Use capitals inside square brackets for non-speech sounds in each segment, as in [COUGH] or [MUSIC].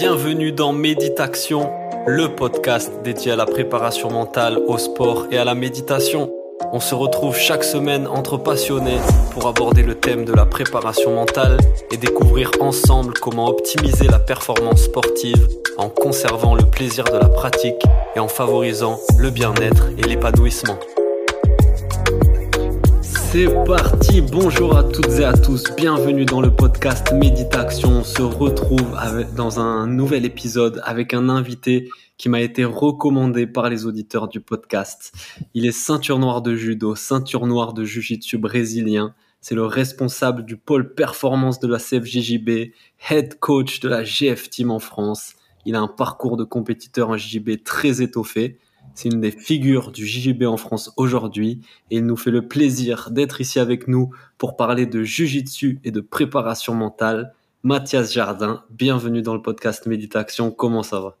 Bienvenue dans Méditation, le podcast dédié à la préparation mentale, au sport et à la méditation. On se retrouve chaque semaine entre passionnés pour aborder le thème de la préparation mentale et découvrir ensemble comment optimiser la performance sportive en conservant le plaisir de la pratique et en favorisant le bien-être et l'épanouissement. C'est parti, bonjour à toutes et à tous, bienvenue dans le podcast Méditation. On se retrouve dans un nouvel épisode avec un invité qui m'a été recommandé par les auditeurs du podcast. Il est ceinture noire de judo, ceinture noire de jiu-jitsu brésilien. C'est le responsable du pôle performance de la CFJJB, head coach de la GF Team en France. Il a un parcours de compétiteur en JJB très étoffé. C'est une des figures du JJB en France aujourd'hui et il nous fait le plaisir d'être ici avec nous pour parler de Jiu-Jitsu et de préparation mentale. Mathias Jardin, bienvenue dans le podcast Méditation. Comment ça va?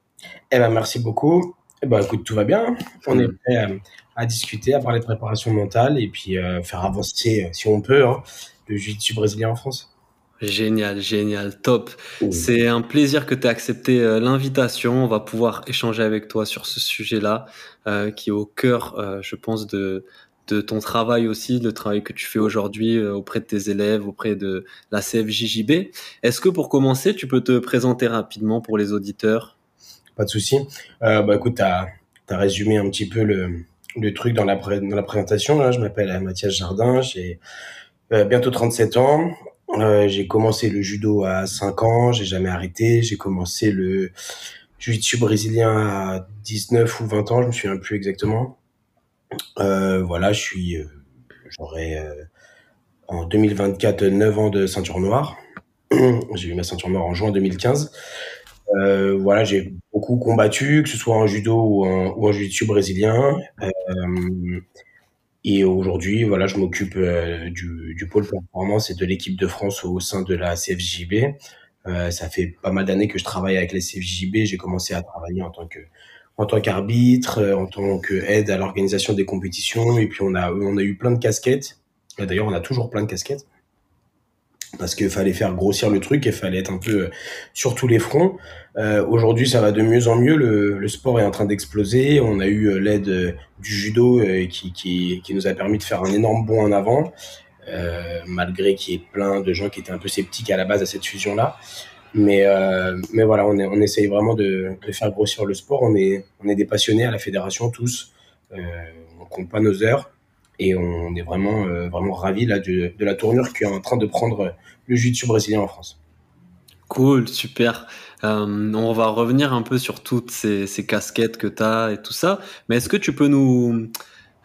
Eh ben merci beaucoup. Eh ben écoute, tout va bien. On est prêt euh, à, discuter, à parler de préparation mentale et puis euh, faire avancer, euh, si on peut, hein, le Jiu-Jitsu brésilien en France. Génial, génial, top. C'est un plaisir que tu aies accepté euh, l'invitation. On va pouvoir échanger avec toi sur ce sujet-là, euh, qui est au cœur, euh, je pense, de, de ton travail aussi, le travail que tu fais aujourd'hui auprès de tes élèves, auprès de la CFJJB. Est-ce que pour commencer, tu peux te présenter rapidement pour les auditeurs? Pas de souci. bah écoute, tu as, résumé un petit peu le, le truc dans la, dans la présentation. Là. Je m'appelle Mathias Jardin, j'ai bientôt 37 ans. Euh, j'ai commencé le judo à 5 ans, j'ai jamais arrêté. J'ai commencé le jiu-jitsu brésilien à 19 ou 20 ans, je me souviens plus exactement. Euh, voilà, je suis, euh, j'aurai euh, en 2024 9 ans de ceinture noire. [CLEARS THROAT] j'ai eu ma ceinture noire en juin 2015. Euh, voilà, j'ai beaucoup combattu, que ce soit en judo ou en, ou brésilien. Et aujourd'hui, voilà, je m'occupe euh, du, du, pôle performance et de l'équipe de France au sein de la CFJB. Euh, ça fait pas mal d'années que je travaille avec la CFJB. J'ai commencé à travailler en tant que en tant qu'arbitre, euh, en tant qu'aide à l'organisation des compétitions. Et puis on a on a eu plein de casquettes. D'ailleurs, on a toujours plein de casquettes parce qu'il fallait faire grossir le truc et fallait être un peu euh, sur tous les fronts. Euh, Aujourd'hui, ça va de mieux en mieux. Le, sport est en train d'exploser. On a eu euh, l'aide du judo qui, qui, nous a permis de faire un énorme bond en avant, malgré qu'il y ait plein de gens qui étaient un peu sceptiques à la base à cette fusion-là. Mais, mais voilà, on, est, on essaye vraiment de, de, faire grossir le sport. On est, on est des passionnés à la fédération tous. on compte pas nos heures et on est vraiment euh, vraiment ravi là de, la tournure qui est en train de prendre le jiu-jitsu brésilien en France. Cool, super. Euh, on va revenir un peu sur toutes ces, ces casquettes que tu as et tout ça. Mais est-ce que tu peux nous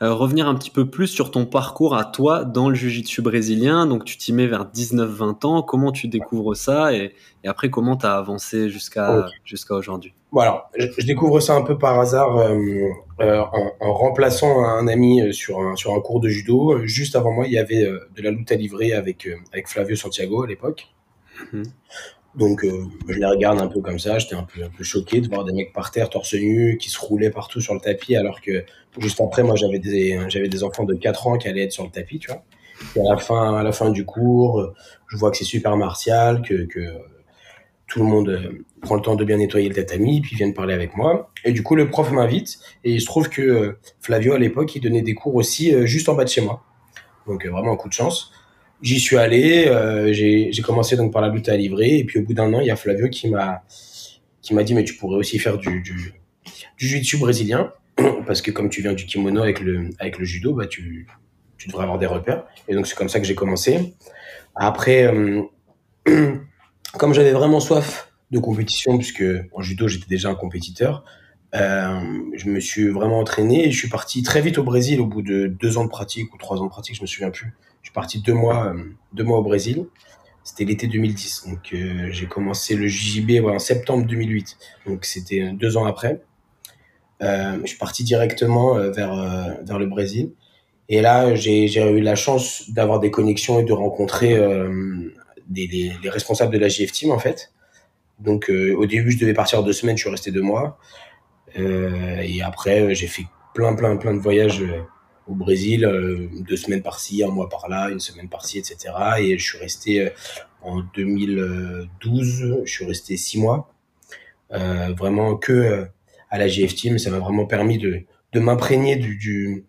euh, revenir un petit peu plus sur ton parcours à toi dans le jiu-jitsu brésilien Donc tu t'y mets vers 19-20 ans. Comment tu découvres ça et, et après comment tu as avancé jusqu'à okay. jusqu'à aujourd'hui? Voilà, je, je, découvre ça un peu par hasard euh, euh, en, en, remplaçant un ami sur un, sur un cours de judo. Juste avant moi, il y avait de la lutte à livrer avec, avec Flavio Santiago à l'époque. Mmh. Donc euh, je les regarde un peu comme ça, j'étais un peu, un peu choqué de voir des mecs par terre, torse nu, qui se roulaient partout sur le tapis, alors que juste après, moi j'avais des, j'avais des enfants de 4 ans qui allaient être sur le tapis, tu vois. Et à la fin, à la fin du cours, je vois que c'est super martial, que, que tout le monde prend le temps de bien nettoyer le tatami, puis viennent parler avec moi. Et du coup, le prof m'invite, et il se trouve que Flavio, à l'époque, il donnait des cours aussi juste en bas de chez moi. Donc vraiment un coup de chance. J'y suis allé, euh, j'ai commencé donc par la lutte à livrer, et puis au bout d'un an, il y a Flavio qui m'a qui m'a dit mais tu pourrais aussi faire du du, du brésilien [CLEARS THROAT] parce que comme tu viens du kimono avec le avec le judo, bah tu tu devrais avoir des repères. Et donc c'est comme ça que j'ai commencé. Après, euh, [CLEARS THROAT] comme j'avais vraiment soif de compétition, puisque en judo j'étais déjà un compétiteur, euh, je me suis vraiment entraîné et je suis parti très vite au Brésil au bout de deux ans de pratique ou trois ans de pratique, je me souviens plus. Je suis parti deux mois, euh, deux mois au Brésil. C'était l'été 2010. Donc euh, j'ai commencé le JJB en septembre 2008. Donc c'était deux ans après. Euh, je suis parti directement euh, vers, euh, vers le Brésil. Et là, j'ai eu la chance d'avoir des connexions et de rencontrer des, des, les responsables de la JF Team en fait. Donc au début, je devais partir deux semaines, je suis resté deux mois. et après, j'ai fait plein, plein, plein de voyages au Brésil, euh, deux semaines par-ci, un mois par-là, une semaine par-ci, etc. Et je suis resté euh, en 2012, je suis resté six mois. vraiment que à la GF Team. Ça m'a vraiment permis de, de m'imprégner du,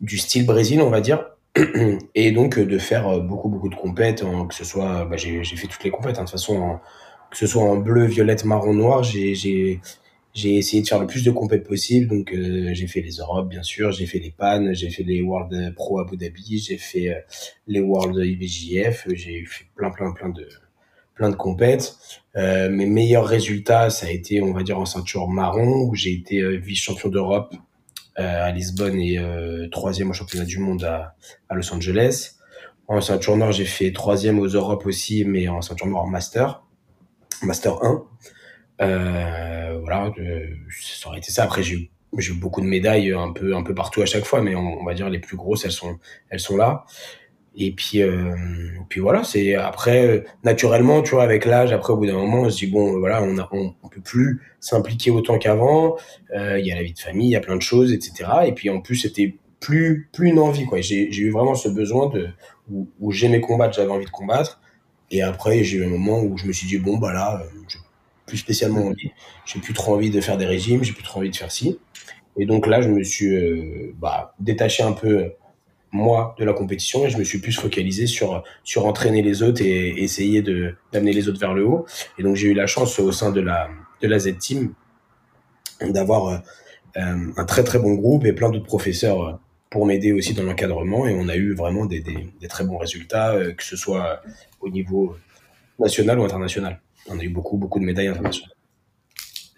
du, style Brésil, on va dire. [CLEARS THROAT] Et donc de faire beaucoup, beaucoup de compètes, que ce soit, bah, j'ai fait toutes les compètes, hein, de toute façon, que ce soit en bleu, violette, marron, noir, j'ai j'ai essayé de faire le plus de compètes possible. Donc, euh, j'ai fait les Europes, bien sûr. J'ai fait les PAN, j'ai fait les World Pro Abu Dhabi, j'ai fait euh, les World IBJF. J'ai fait plein, plein, plein de, plein de compètes. Euh, mes meilleurs résultats, ça a été, on va dire, en ceinture marron, où j'ai été euh, vice-champion d'Europe à Lisbonne et troisième au championnat du monde à, à Los Angeles. En ceinture noire, j'ai fait troisième aux Europes aussi, mais en ceinture noire master, master 1. Euh, voilà, ça aurait été ça. Après, j'ai eu beaucoup de médailles un peu un peu partout à chaque fois, mais on, va dire les plus grosses, elles sont elles sont là. Et puis euh, puis voilà, c'est après naturellement, tu vois, avec l'âge, après au bout d'un moment, on se dit bon, voilà, on a, on, peut plus s'impliquer autant qu'avant. Euh, il y a la vie de famille, il y a plein de choses, etc. Et puis en plus, c'était plus plus une envie quoi. J'ai eu vraiment ce besoin de où, où j'aimais combattre, j'avais envie de combattre. Et après, j'ai eu un moment où je me suis dit bon bah là, je plus spécialement envie. J'ai plus trop envie de faire des régimes, j'ai plus trop envie de faire ci. Et donc là, je me suis euh, bah, détaché un peu moi de la compétition et je me suis plus focalisé sur sur entraîner les autres et, essayer de d'amener les autres vers le haut. Et donc j'ai eu la chance au sein de la de la Z Team d'avoir euh, un très très bon groupe et plein d'autres professeurs pour m'aider aussi dans l'encadrement et on a eu vraiment des, des, des très bons résultats euh, que ce soit au niveau national ou international on a eu beaucoup, beaucoup de médailles internationales.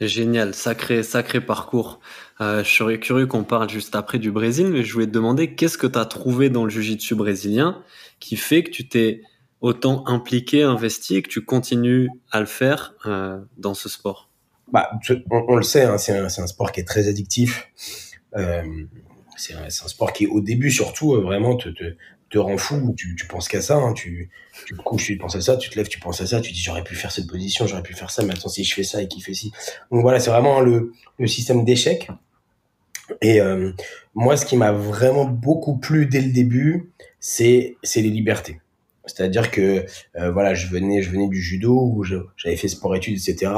Génial, sacré, sacré parcours. Euh, je serais curieux qu'on parle juste après du Brésil, mais je voulais te demander qu'est-ce que tu as trouvé dans le jiu-jitsu brésilien qui fait que tu t'es autant impliqué, investi et que tu continues à le faire euh, dans ce sport? Bah, on, le sait, hein, c'est un, un, sport qui est très addictif. Euh, c'est un, un, sport qui, au début surtout, vraiment te, te, te rend fou, tu, tu penses qu'à ça, hein, tu, tu couches, tu penses à ça, tu te lèves, tu penses à ça, tu dis j'aurais pu faire cette position, j'aurais pu faire ça, mais attends si je fais ça et qui fait ci. Donc voilà, c'est vraiment le, le système d'échec. Et euh, moi, ce qui m'a vraiment beaucoup plu dès le début, c'est les libertés. C'est-à-dire que euh, voilà, je venais je venais du judo où j'avais fait sport études etc.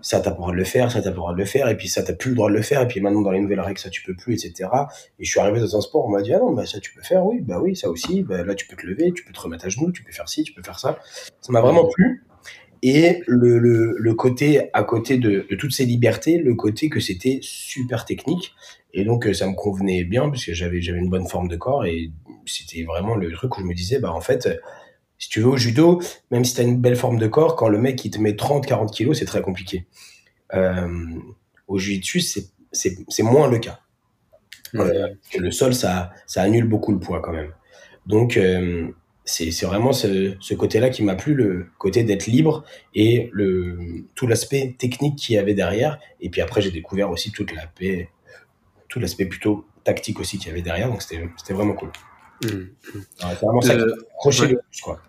ça t'as le droit de le faire, ça t'as le droit de le faire, et puis ça t'as plus le droit de le faire, et puis maintenant dans les nouvelles règles ça tu peux plus, etc. Et je suis arrivé dans un sport, on m'a dit ah non, bah ça tu peux faire, oui, bah oui, ça aussi, bah là tu peux te lever, tu peux te remettre à genoux, tu peux faire ci, tu peux faire ça. Ça m'a vraiment plu. Et le, le, le, côté, à côté de, de, toutes ces libertés, le côté que c'était super technique. Et donc, ça me convenait bien, parce que j'avais, j'avais une bonne forme de corps. Et c'était vraiment le truc où je me disais, bah, en fait, si tu veux au judo, même si tu as une belle forme de corps, quand le mec il te met 30-40 kilos, c'est très compliqué. Euh, au jiu-jitsu, c'est moins le cas. Euh, le sol, ça, ça annule beaucoup le poids quand même. Donc, euh, c'est vraiment ce, ce côté-là qui m'a plu, le côté d'être libre et le, tout l'aspect technique qu'il y avait derrière. Et puis après, j'ai découvert aussi toute la paix, tout l'aspect plutôt tactique aussi qu'il y avait derrière. Donc, c'était vraiment cool. Mmh, c'est vraiment ça qui le plus, quoi.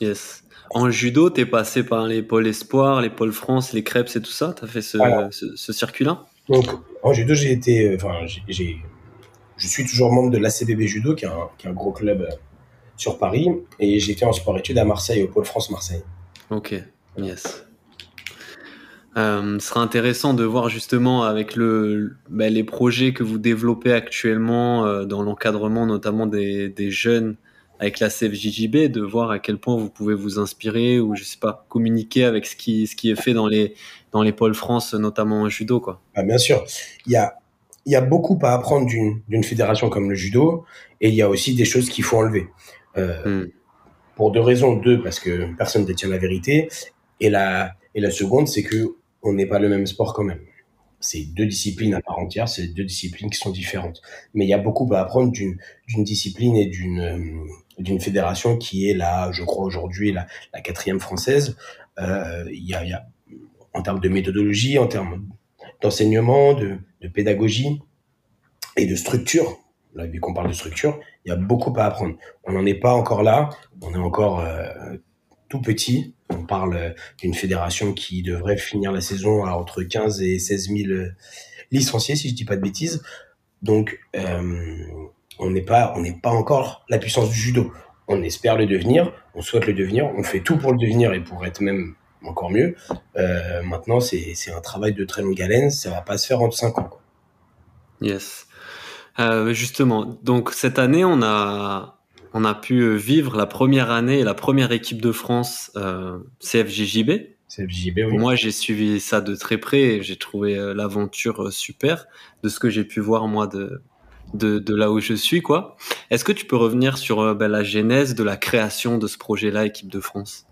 Yes. En judo, tu es passé par les pôles Espoir, les pôles France, les Crêpes et tout ça? Tu as fait ce, ce, circuit-là? Donc, en judo, j'ai été. Enfin, j'ai, je suis toujours membre de l'ACBB Judo, qui est, un, qui est un gros club euh, sur Paris. Et j'étais en sport-études à Marseille, au pôle France Marseille. Ok, yes. Euh, ce sera intéressant de voir justement avec le, ben, les projets que vous développez actuellement euh, dans l'encadrement notamment des, des, jeunes avec la CFJJB, de voir à quel point vous pouvez vous inspirer ou je sais pas communiquer avec ce qui, ce qui est fait dans les, dans les pôles France, notamment en judo. Quoi. Ah, bien sûr, il y a, il y a beaucoup à apprendre d'une fédération comme le judo et il y a aussi des choses qu'il faut enlever. Euh, hmm. Pour deux raisons. Deux, parce que personne ne détient la vérité. Et la, et la seconde, c'est que on n'est pas le même sport quand même. C'est deux disciplines à part entière, c'est deux disciplines qui sont différentes. Mais il y a beaucoup à apprendre d'une discipline et d'une euh, d'une fédération qui est là, je crois aujourd'hui la, quatrième française. Euh, il y, a, en termes de méthodologie, en termes d'enseignement, de, pédagogie et de structure. Là, vu qu'on parle de structure, il y a beaucoup à apprendre. On n'en est pas encore là. On est encore euh, tout petit. On parle d'une fédération qui devrait finir la saison à entre 15 et 16 000 euh, licenciés, si je dis pas de bêtises. Donc, euh, on n'est pas, on n'est pas encore la puissance du judo. On espère le devenir, on souhaite le devenir, on fait tout pour le devenir et pour être même encore mieux. Euh, maintenant, c'est un travail de très longue haleine, ça va pas se faire en 5 ans. Quoi. Yes. Euh, justement, donc cette année, on a, on a pu vivre la première année et la première équipe de France euh, CFJJB. Oui. Moi, j'ai suivi ça de très près et j'ai trouvé l'aventure super de ce que j'ai pu voir moi de, de, de, là où je suis. quoi. Est-ce que tu peux revenir sur ben, la genèse de la création de ce projet-là, équipe de France?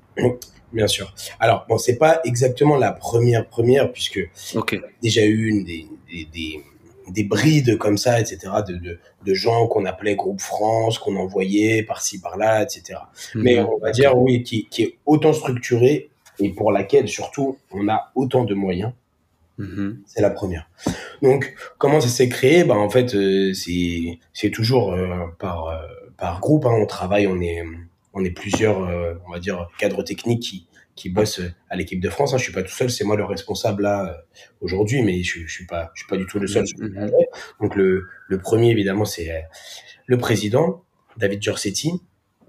Bien sûr. Alors, bon, c'est pas exactement la première première, puisque okay. déjà eu une des, des, des, brides comme ça, etc., de, de, de gens qu'on appelait Groupe France, qu'on envoyait par-ci, par-là, etc. Mhm. Mais on va dire, oui, qui, qui est autant structuré et pour laquelle, surtout, on a autant de moyens. Mhm. C'est la première. Donc, comment ça s'est créé? Bah, En fait, euh, c'est toujours euh, par, euh, par groupe. Hein, on travaille, on est on est plusieurs, euh, on va dire, cadres techniques qui, qui bossent à l'équipe de France. Hein. Je suis pas tout seul, c'est moi le responsable là euh, aujourd'hui, mais je, je suis pas, je suis pas du tout le seul. Mm-hmm. Donc le, le premier évidemment c'est euh, le président David Giorsetti.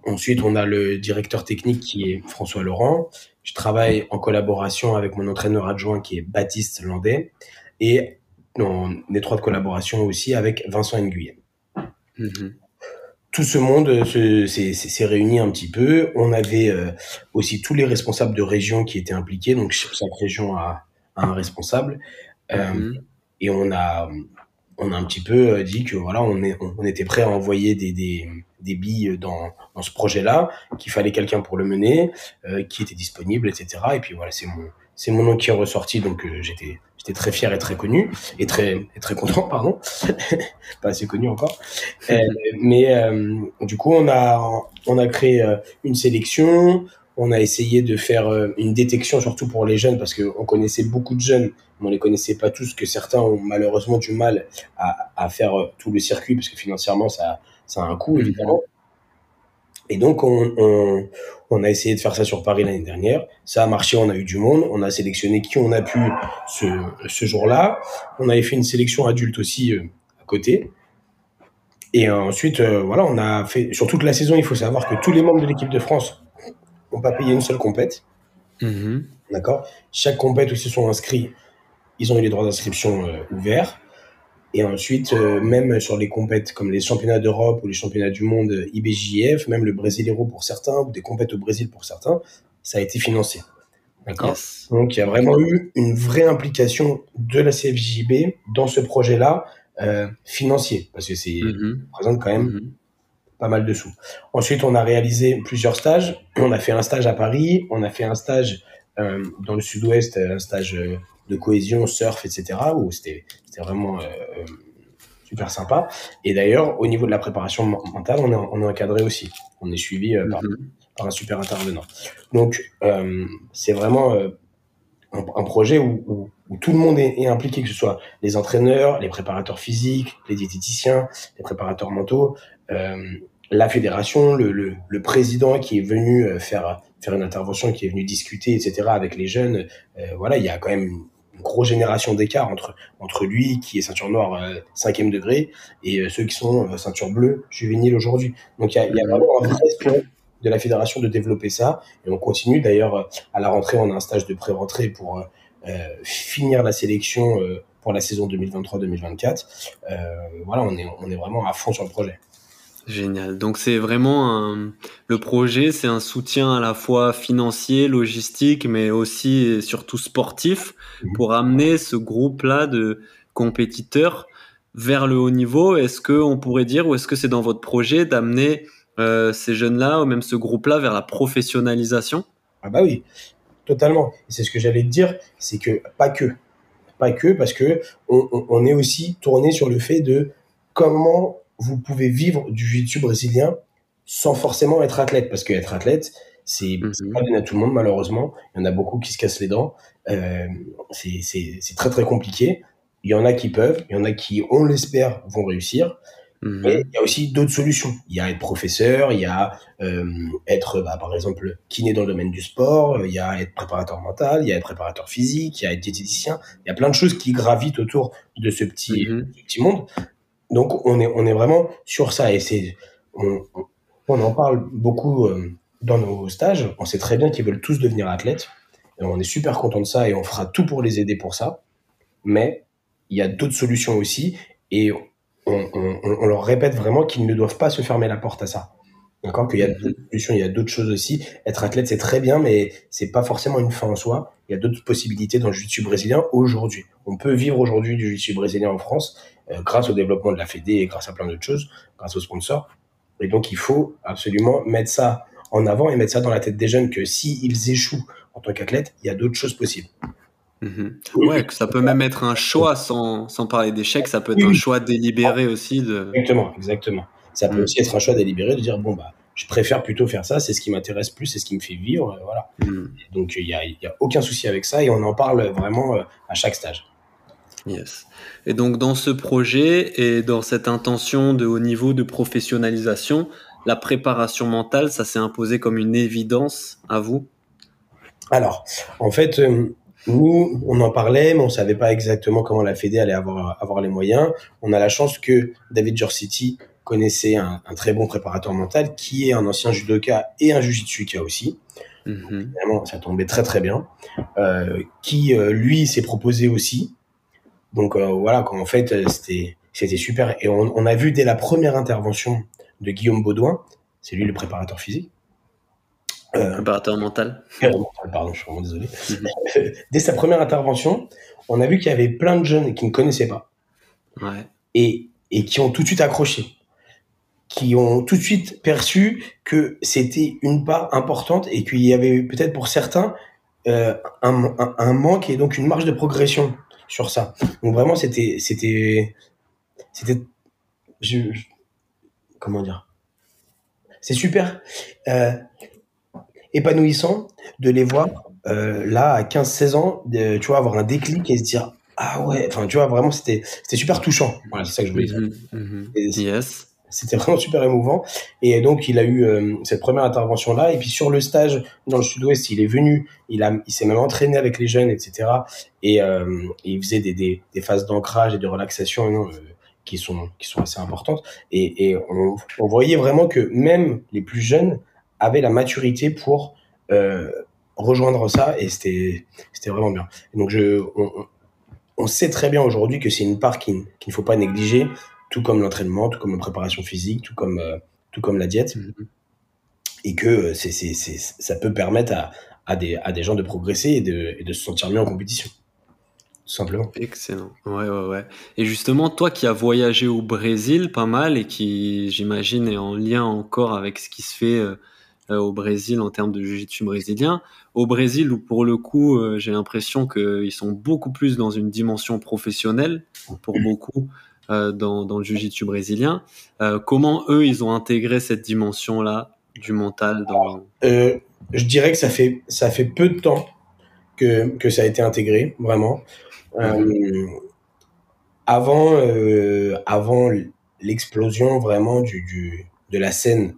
Ensuite on a le directeur technique qui est François Laurent. Je travaille en collaboration avec mon entraîneur adjoint qui est Baptiste Landais et en étroite collaboration aussi avec Vincent Nguyen. Mm-hmm tout ce monde euh, s'est réuni un petit peu. On avait euh, aussi tous les responsables de région qui étaient impliqués. Donc chaque région a, a un responsable. Euh, mhm. Et on a on a un petit peu dit que voilà on, est, on, était prêt à envoyer des, des, des billes dans, dans ce projet-là, qu'il fallait quelqu'un pour le mener, qui était disponible, etc. Et puis voilà, c'est mon c'est mon nom qui est ressorti, donc j'étais très fier et très connu et très et très content [LAUGHS] pardon. [LAUGHS] Pas assez connu encore. Euh, mais euh, du coup on a on a créé euh, une sélection. On a essayé de faire une détection surtout pour les jeunes parce que on connaissait beaucoup de jeunes mais on les connaissait pas tous que certains ont malheureusement du mal à, à faire tout le circuit parce que financièrement ça ça a un coût évidemment et donc, on, on, on, a essayé de faire ça sur Paris l'année dernière. Ça a marché, on a eu du monde. On a sélectionné qui on a pu ce, ce jour-là. On avait fait une sélection adulte aussi euh, à côté. Et ensuite, euh, voilà, on a fait, sur toute la saison, il faut savoir que tous les membres de l'équipe de France n'ont pas payé une seule compète. Mm-hmm. D'accord? Chaque compète où ils se sont inscrits, ils ont eu les droits d'inscription euh, ouverts. Et ensuite, euh, même sur les compètes comme les championnats d'Europe ou les championnats du monde IBJF, même le Brasileiro pour certains, ou des compètes au Brésil pour certains, ça a été financé. D'accord Donc, il y a vraiment eu une vraie implication de la CFJB dans ce projet-là euh, financier, parce que c'est mm-hmm. présente quand même mm-hmm. pas mal de sous. Ensuite, on a réalisé plusieurs stages. On a fait un stage à Paris, on a fait un stage euh, dans le sud-ouest, un stage euh, de cohésion, surf, etc., où c'était vraiment euh, euh, super sympa. Et d'ailleurs, au niveau de la préparation mentale, on est, on est encadré aussi. On est suivi euh, par, mhm. par, un super intervenant. Donc, c'est vraiment un, projet où, où, tout le monde est, est, impliqué, que ce soit les entraîneurs, les préparateurs physiques, les diététiciens, les préparateurs mentaux, la fédération, le, le, le, président qui est venu faire faire une intervention, qui est venu discuter, etc. avec les jeunes. voilà, il y a quand même une grosse génération d'écart entre, entre lui, qui est ceinture noire euh, cinquième degré, et euh, ceux qui sont euh, ceinture bleue juvénile aujourd'hui. Donc il y a, vraiment un vrai de la fédération de développer ça, et on continue. D'ailleurs, à la rentrée, on a un stage de pré-rentrée pour finir la sélection pour la saison 2023-2024. voilà, on est, on est vraiment à fond sur le projet. Génial. Donc c'est vraiment un... le projet, c'est un soutien à la fois financier, logistique, mais aussi et surtout sportif mhm. pour amener ce groupe-là de compétiteurs vers le haut niveau. Est-ce que on pourrait dire, ou est-ce que c'est dans votre projet d'amener euh, ces jeunes-là, ou même ce groupe-là, vers la professionnalisation? Ah bah oui, totalement. C'est ce que j'allais te dire, c'est que pas que, pas que, parce que on, on est aussi tourné sur le fait de comment vous pouvez vivre du jiu-jitsu brésilien sans forcément être athlète, parce qu'être athlète, c'est mhm. pas donné à tout le monde malheureusement. Il y en a beaucoup qui se cassent les dents. Euh, c'est très très compliqué. Il y en a qui peuvent, il y en a qui, on l'espère, vont réussir. Mhm. Mais il y a aussi d'autres solutions. Il y a être professeur, il y a euh, être, bah, par exemple, kiné dans le domaine du sport, il y a être préparateur mental, il y a être préparateur physique, il y a être diététicien. Il y a plein de choses qui gravitent autour de ce petit, mhm. ce petit monde. Donc on est, on est vraiment sur ça et c'est, on, on, en parle beaucoup euh, dans nos stages. On sait très bien qu'ils veulent tous devenir athlètes on est super content de ça et on fera tout pour les aider pour ça. Mais il y a d'autres solutions aussi et on, on, leur répète vraiment qu'ils ne doivent pas se fermer la porte à ça. D'accord? Qu'il y a d'autres solutions, il y a d'autres choses aussi. Être athlète, c'est très bien, mais c'est pas forcément une fin en soi. Il y a d'autres possibilités dans le jiu-jitsu brésilien aujourd'hui. On peut vivre aujourd'hui du jiu-jitsu brésilien en France grâce au développement de la Fédé et grâce à plein d'autres choses, grâce aux sponsors. Et donc, il faut absolument mettre ça en avant et mettre ça dans la tête des jeunes que s'ils échouent en tant qu'athlète, il y a d'autres choses possibles. Mhm. Ouais, que ça peut même être un choix sans, sans parler d'échec, ça peut être un choix délibéré aussi. De... Exactement, exactement. Ça peut mm. aussi être un choix délibéré de dire bon, bah, je préfère plutôt faire ça, c'est ce qui m'intéresse plus, c'est ce qui me fait vivre. Euh, voilà. Mm. Donc, il n'y a, y a, aucun souci avec ça et on en parle vraiment euh, à chaque stage. Yes. Et donc, dans ce projet et dans cette intention de haut niveau de professionnalisation, la préparation mentale, ça s'est imposé comme une évidence à vous? Alors, en fait, euh, nous, on en parlait, mais on savait pas exactement comment la Fédé allait avoir, avoir les moyens. On a la chance que David City connaissait un, très bon préparateur mental qui est un ancien judoka et un jujitsuka aussi. Mm ça tombait très très bien. Euh, qui, euh, lui, s'est proposé aussi. Donc euh, voilà, quand en fait, c'était c'était super. Et on, on, a vu dès la première intervention de Guillaume Baudouin, c'est lui le préparateur physique, euh, préparateur mental. [LAUGHS] Pardon, je suis vraiment désolé. [LAUGHS] Dès sa première intervention, on a vu qu'il y avait plein de jeunes qui ne connaissaient pas. Et, et qui ont tout de suite accroché. Qui ont tout de suite perçu que c'était une part importante et qu'il y avait peut-être pour certains euh, un, un, manque et donc une marge de progression sur ça. Donc vraiment, c'était, c'était, c'était, comment dire, c'est super. Euh, épanouissant de les voir euh, là à 15-16 ans, de, tu vois, avoir un déclic et se dire ah ouais, enfin tu vois vraiment c'était c'était super touchant. Voilà, c'est ça que je voulais dire. Yes. C'était [LAUGHS] vraiment super émouvant. Et donc, il a eu euh, cette première intervention-là. Et puis, sur le stage dans le sud-ouest, il est venu, il, il s'est même entraîné avec les jeunes, etc. Et, euh, il faisait des, des, des phases d'ancrage et de relaxation euh, qui, sont, qui sont assez importantes. Et, et on, voyait vraiment que même les plus jeunes avait la maturité pour euh, rejoindre ça et c'était c'était vraiment bien. donc je on, on, sait très bien aujourd'hui que c'est une part qu'il ne faut pas négliger, tout comme l'entraînement, tout comme la préparation physique, tout comme euh, tout comme la diète, mm-hmm. et que euh, c'est c'est ça peut permettre à, à des à des gens de progresser et de, et de se sentir mieux en compétition. Tout simplement. Excellent. Ouais, ouais, ouais. Et justement, toi qui as voyagé au Brésil pas mal et qui, j'imagine, est en lien encore avec ce qui se fait euh, au Brésil en termes de jiu-jitsu brésilien. Au Brésil, où pour le coup, euh, j'ai l'impression qu'ils sont beaucoup plus dans une dimension professionnelle, pour beaucoup, dans, dans, le jiu-jitsu brésilien. comment eux, ils ont intégré cette dimension-là du mental dans... Je dirais que ça fait, ça fait peu de temps que, que ça a été intégré, vraiment. avant avant l'explosion vraiment du, du, de la scène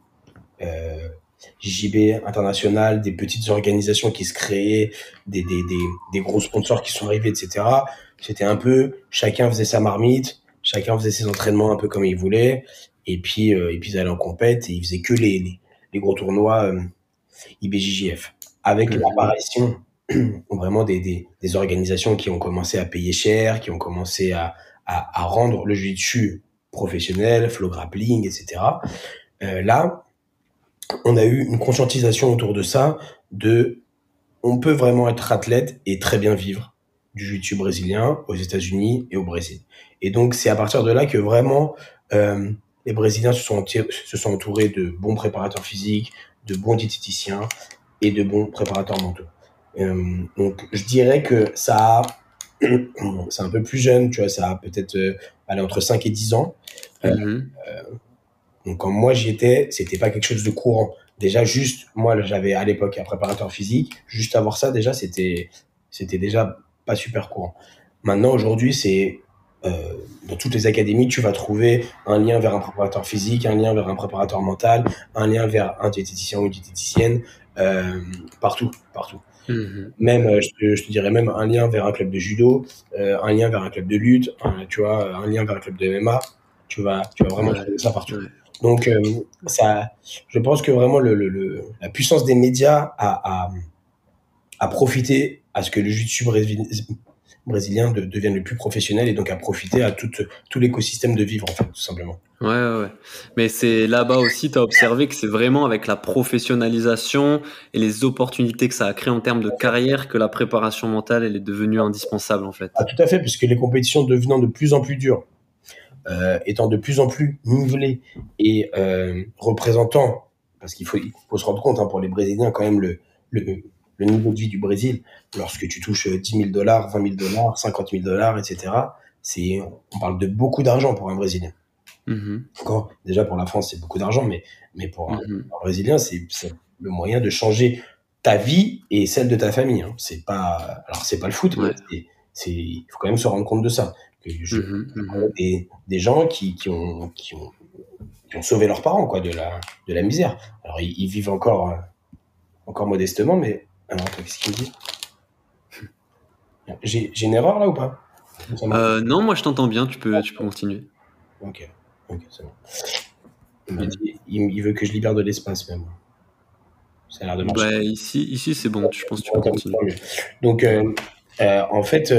JB international, des petites organisations qui se créaient, des, des, des, des gros sponsors qui sont arrivés, etc. C'était un peu, chacun faisait sa marmite, chacun faisait ses entraînements un peu comme il voulait, et puis, euh, et puis ils allaient en compète et ils faisaient que les, les, les gros tournois euh, IBJJF. Avec l'apparition [CLEARS THROAT] vraiment des, des, des, organisations qui ont commencé à payer cher, qui ont commencé à, à, à rendre le jiu-jitsu professionnel, flow grappling, etc. Euh, là, on a eu une conscientisation autour de ça, de on peut vraiment être athlète et très bien vivre du jiu-jitsu brésilien aux États-Unis et au Brésil. Et donc c'est à partir de là que vraiment euh, les Brésiliens se sont, se sont entourés de bons préparateurs physiques, de bons diététiciens et de bons préparateurs mentaux. Euh, donc je dirais que ça a, [CLEARS THROAT] c'est un peu plus jeune, tu vois, ça a peut-être euh, entre 5 et 10 ans. Mm-hmm. Donc quand moi j'y étais, c'était pas quelque chose de courant. Déjà juste, moi j'avais à l'époque un préparateur physique, juste avoir ça déjà c'était c'était déjà pas super courant. Maintenant aujourd'hui c'est euh, dans toutes les académies, tu vas trouver un lien vers un préparateur physique, un lien vers un préparateur mental, un lien vers un diététicien ou une diététicienne, euh, partout, partout. Mm-hmm. Même, euh, je te, dirais même un lien vers un club de judo, un lien vers un club de lutte, tu vois, un lien vers un club de MMA. Tu vas, tu vas vraiment trouver ça partout. Donc, ça, je pense que vraiment le, le, la puissance des médias a, a, à profiter à ce que le jiu-jitsu brésilien devienne le plus professionnel et donc à profiter à tout, tout l'écosystème de vivre, en fait, tout simplement. Ouais, ouais, Mais c'est là-bas aussi, tu as observé que c'est vraiment avec la professionnalisation et les opportunités que ça a créé en termes de carrière que la préparation mentale, elle est devenue indispensable, en fait. Ah, tout à fait, puisque les compétitions devenant de plus en plus dures, euh, étant de plus en plus nivelées et euh, représentant, parce qu'il faut, se rendre compte, hein, pour les Brésiliens, quand même, le, le, le niveau de vie du Brésil, lorsque tu touches 10 000 dollars, 20 000 dollars, 50 000 dollars, etc., c'est, on parle de beaucoup d'argent pour un Brésilien. Mm déjà pour la France, c'est beaucoup d'argent, mais, mais pour un, mm-hmm. Brésilien, c'est le moyen de changer ta vie et celle de ta famille. Hein. C'est pas, alors c'est pas le foot, mais c'est, il faut quand même se rendre compte de ça. Que je, mm-hmm, mm-hmm. Des, des, gens qui, qui, ont, qui, ont, qui ont sauvé leurs parents quoi de la, de la misère. Alors ils, vivent encore, euh, encore modestement, mais alors, qu'est-ce qu'il dit [LAUGHS] J'ai une erreur là ou pas euh, Non, moi je t'entends bien, tu peux, tu peux continuer. Ok, ok, c'est bon. Il, veut que je libère de l'espace même. Ça a l'air de marcher. Bah, ici, ici c'est bon, je pense que tu peux continuer. Donc, euh, euh, en fait,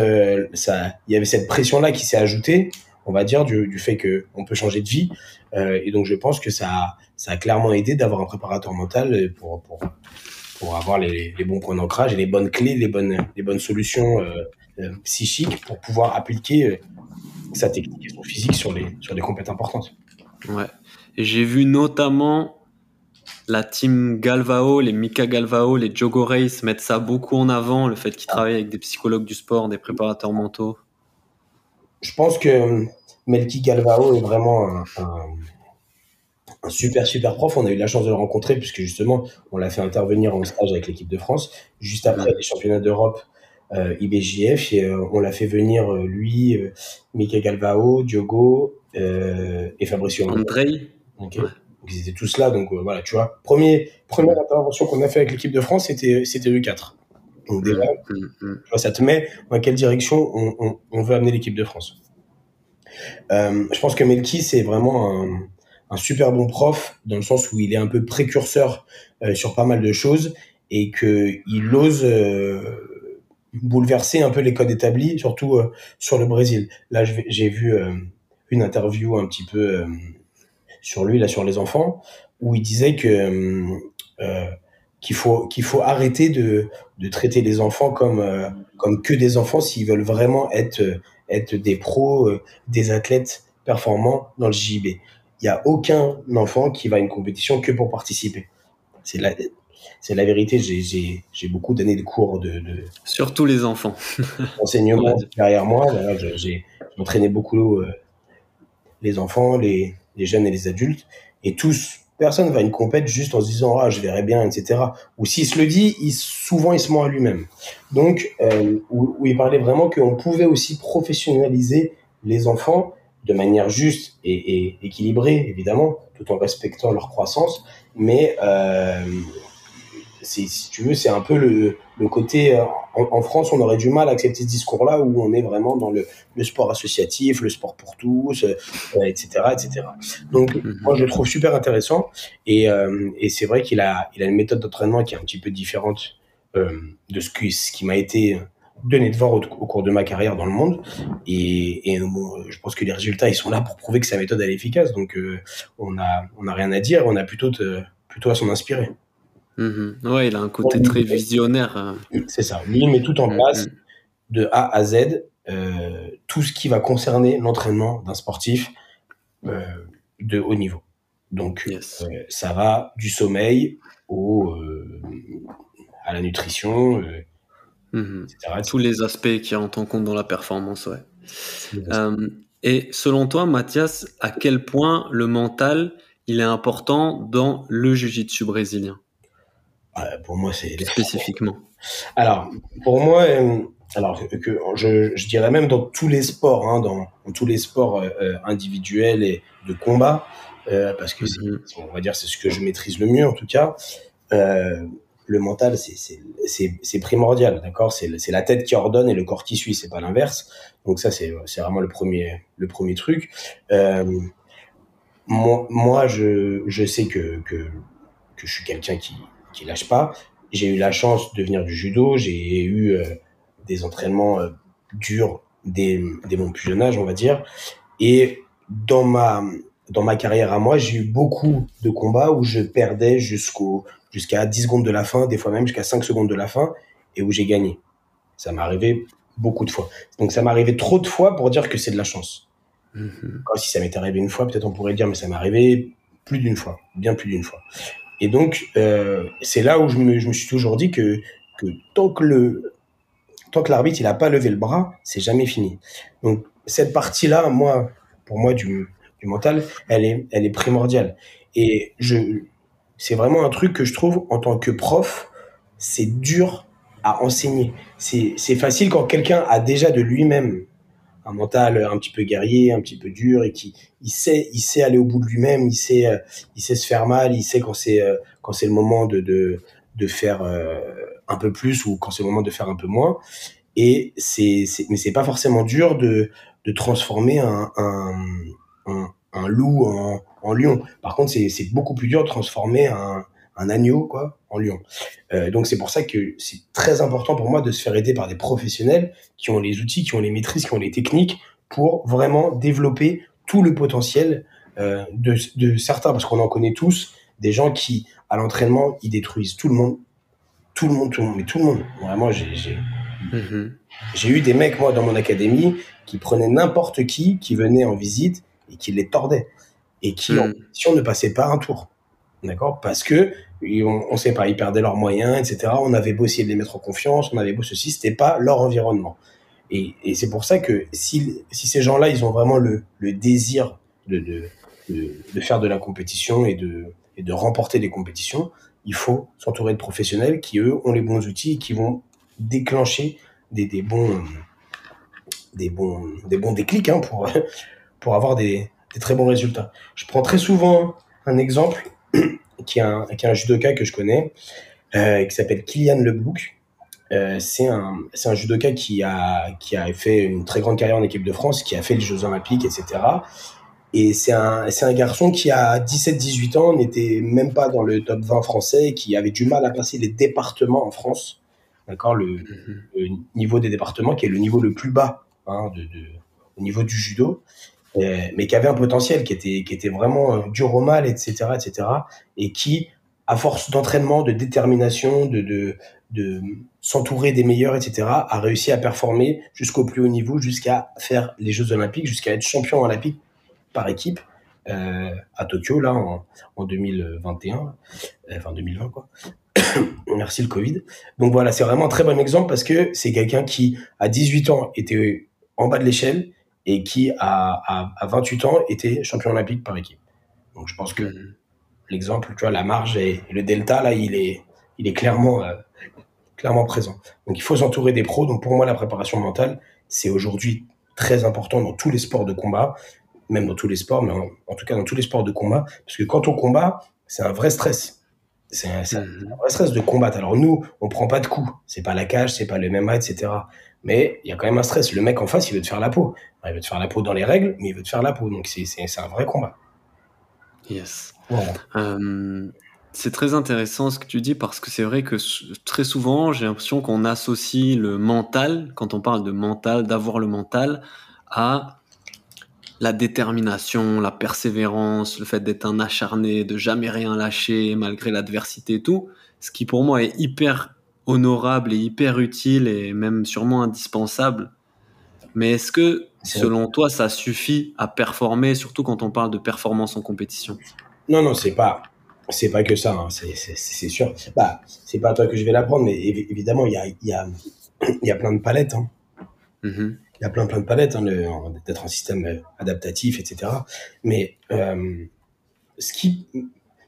ça, il y avait cette pression-là qui s'est ajoutée, on va dire, du, du fait qu'on peut changer de vie. et donc, je pense que ça, ça a clairement aidé d'avoir un préparateur mental pour, pour, pour avoir les, les bons points d'ancrage et les bonnes clés, les bonnes, les bonnes solutions euh, euh, psychiques pour pouvoir appliquer euh, sa technique et son physique sur, les, sur des compétences importantes. Ouais. J'ai vu notamment la team Galvao, les Mika Galvao, les Jogo Race mettre ça beaucoup en avant, le fait qu'ils travaillent avec des psychologues du sport, des préparateurs mentaux. Je pense que Melki Galvao est vraiment un, un super super prof. On a eu la chance de le rencontrer puisque justement on l'a fait intervenir en stage avec l'équipe de France juste après les championnats d'Europe euh, IBJF et euh, on l'a fait venir euh, lui, euh, Mickey Galvao, Diogo et Fabricio Andrei. Donc ils étaient tous là donc voilà tu vois premier première intervention qu'on a fait avec l'équipe de France c'était c'était le 4. Donc déjà mm, mm, mm. tu vois, ça te met dans quelle direction on, on, on veut amener l'équipe de France. je pense que Melki c'est vraiment un un super bon prof dans le sens où il est un peu précurseur euh, sur pas mal de choses et que il ose euh, bouleverser un peu les codes établis, surtout euh, sur le Brésil. Là, j'ai vu une interview un petit peu sur lui, là, sur les enfants, où il disait que qu'il faut qu'il faut arrêter de, de traiter les enfants comme comme que des enfants s'ils veulent vraiment être être des pros, des athlètes performants dans le JB il y a aucun enfant qui va à une compétition que pour participer. C'est la, c'est la vérité. J'ai, j'ai, beaucoup d'années de cours de, de surtout les enfants [LAUGHS] enseignement derrière moi. j'ai, entraîné beaucoup euh, les enfants, les, les jeunes et les adultes, et tous. Personne va à une compète juste en se disant ah je verrai bien etc. Ou s'il se le dit, il, souvent il se ment à lui-même. Donc euh, où, où il parlait vraiment qu'on pouvait aussi professionnaliser les enfants de manière juste et, équilibrée, évidemment, tout en respectant leur croissance. Mais euh, si tu veux, c'est un peu le, le côté. Euh, en, France, on aurait du mal à accepter ce discours-là où on est vraiment dans le, le sport associatif, le sport pour tous, etc., euh, etc. Donc, mhm. moi, je le trouve super intéressant. Et, euh, et c'est vrai qu'il a, il a une méthode d'entraînement qui est un petit peu différente de ce, ce qui m'a été donné de voir au, cours de ma carrière dans le monde. Et, et je pense que les résultats, ils sont là pour prouver que sa méthode, elle est efficace. Donc, euh, on a, on a rien à dire. On a plutôt, plutôt à s'en inspirer. Mm-hmm. Ouais, il a un côté très visionnaire. C'est ça. Il met tout en mm-hmm. place de A à Z, euh, tout ce qui va concerner l'entraînement d'un sportif euh, de haut niveau. Donc, ça va du sommeil au, à la nutrition, Mhm. Tous les aspects qui rentrent en compte dans la performance, ouais. Euh, et selon toi, Mathias, à quel point le mental il est important dans le jiu-jitsu brésilien? Pour moi, c'est spécifiquement. Alors, pour moi, euh, alors que je, je, dirais même dans tous les sports, hein, dans, tous les sports euh, individuels et de combat, parce que mhm. on va dire c'est ce que je maîtrise le mieux en tout cas le mental, c'est primordial, d'accord? C'est la tête qui ordonne et le corps qui suit, c'est pas l'inverse. Donc ça, c'est vraiment le premier, le premier truc. Euh, moi, je, sais que je suis quelqu'un qui, qui lâche pas. j'ai eu la chance de venir du judo, j'ai eu euh, des entraînements euh, durs dès, dès mon plus jeune âge, on va dire. Et dans ma, dans ma carrière à moi, j'ai eu beaucoup de combats où je perdais jusqu'au, jusqu'à 10 secondes de la fin, des fois même jusqu'à 5 secondes de la fin, et où j'ai gagné. Ça m'est arrivé beaucoup de fois. Donc ça m'est arrivé trop de fois pour dire que c'est de la chance. Mhm. Quand si ça m'était arrivé une fois, peut-être on pourrait dire, mais ça m'est arrivé plus d'une fois, bien plus d'une fois. Et donc, euh, c'est là où je me, je me suis toujours dit que, que tant que le tant que l'arbitre il a pas levé le bras, c'est jamais fini. Donc cette partie-là, moi, pour moi du, du mental, elle est elle est primordiale. Et je c'est vraiment un truc que je trouve en tant que prof, c'est dur à enseigner. C'est facile quand quelqu'un a déjà de lui-même un mental un petit peu guerrier, un petit peu dur et qui il sait il sait aller au bout de lui-même, il sait euh, il sait se faire mal, il sait quand c'est euh, quand c'est le moment de de de faire euh, un peu plus ou quand c'est le moment de faire un peu moins et c'est c'est mais c'est pas forcément dur de de transformer un un, un loup en en lion. Par contre, c'est beaucoup plus dur de transformer un un agneau quoi en lion. Euh, donc c'est pour ça que c'est très important pour moi de se faire aider par des professionnels qui ont les outils, qui ont les maîtrises, qui ont les techniques pour vraiment développer tout le potentiel euh, de, de certains, parce qu'on en connaît tous, des gens qui, à l'entraînement, ils détruisent tout le monde. Tout le monde, tout le monde, mais tout le monde. Vraiment, j'ai j'ai- Mhm. j'ai eu des mecs, moi, dans mon académie, qui prenaient n'importe qui, qui venait en visite et qui les tordaient. Et qui, en Mhm. compétition, ne passaient pas un tour. D'accord? Parce que, on, on sait pas, ils perdaient leurs moyens, etc. On avait beau essayer de les mettre en confiance, on avait beau ceci, c'était pas leur environnement. Et, et c'est pour ça que si, si ces gens-là, ils ont vraiment le, le désir de, de, de, de faire de la compétition et de, et de remporter des compétitions, il faut s'entourer de professionnels qui, eux, ont les bons outils et qui vont déclencher des, des bons des bons des bons déclics hein, pour [LAUGHS] pour avoir des, des très bons résultats. Je prends très souvent un exemple [CLEARS THROAT] qui est un qui est un judoka que je connais euh, qui s'appelle Kylian Leblouk. Euh, c'est un c'est un judoka qui a qui a fait une très grande carrière en équipe de France, qui a fait les Jeux Olympiques, etc. Et c'est un c'est un garçon qui a 17-18 ans n'était même pas dans le top 20 français, qui avait du mal à passer les départements en France. D'accord, le, Mhm. le niveau des départements, qui est le niveau le plus bas hein, de, de- au niveau du judo, mais qui avait un potentiel, qui était, qui était vraiment euh, dur au mal, etc., etc., et qui, à force d'entraînement, de détermination, de, de, de s'entourer des meilleurs, etc., a réussi à performer jusqu'au plus haut niveau, jusqu'à faire les Jeux Olympiques, jusqu'à être champion olympique par équipe euh, à Tokyo, là, en, en 2021, euh, enfin 2020, quoi. [COUGHS] Merci le Covid. Donc voilà, c'est vraiment un très bon exemple parce que c'est quelqu'un qui, à 18 ans, était en bas de l'échelle et qui, à, à, à 28 ans, était champion olympique par équipe. Donc je pense que l'exemple, tu vois, la marge et le delta, là, il est, il est clairement, euh, clairement présent. Donc il faut s'entourer des pros. Donc pour moi, la préparation mentale, c'est aujourd'hui très important dans tous les sports de combat, même dans tous les sports, mais en, en tout cas dans tous les sports de combat, parce que quand on combat, c'est un vrai stress. C'est un, un Mhm. vrai stress de combattre. Alors nous, on prend pas de coups. C'est pas la cage, c'est pas le MMA, etc. Mais il y a quand même un stress. Le mec en face, il veut te faire la peau. Il veut te faire la peau dans les règles, mais il veut te faire la peau. Donc c'est un vrai combat. Yes. Voilà. Euh, c'est très intéressant ce que tu dis parce que c'est vrai que très souvent j'ai l'impression qu'on associe le mental, quand on parle de mental, d'avoir le mental, à la détermination, la persévérance, le fait d'être un acharné, de jamais rien lâcher malgré l'adversité et tout, ce qui pour moi est hyper honorable et hyper utile et même sûrement indispensable. Mais est-ce que selon toi ça suffit à performer, surtout quand on parle de performance en compétition? Non, non, c'est pas, c'est pas que ça. hein. C'est sûr. Bah, c'est pas à toi que je vais l'apprendre, mais évi- évidemment, il y a, il y a, [CLEARS THROAT] il y a plein de palettes. hein. Mhm. Il y a plein, plein de palettes, hein, d'être un système euh, adaptatif, etc. Mais euh, ce qui,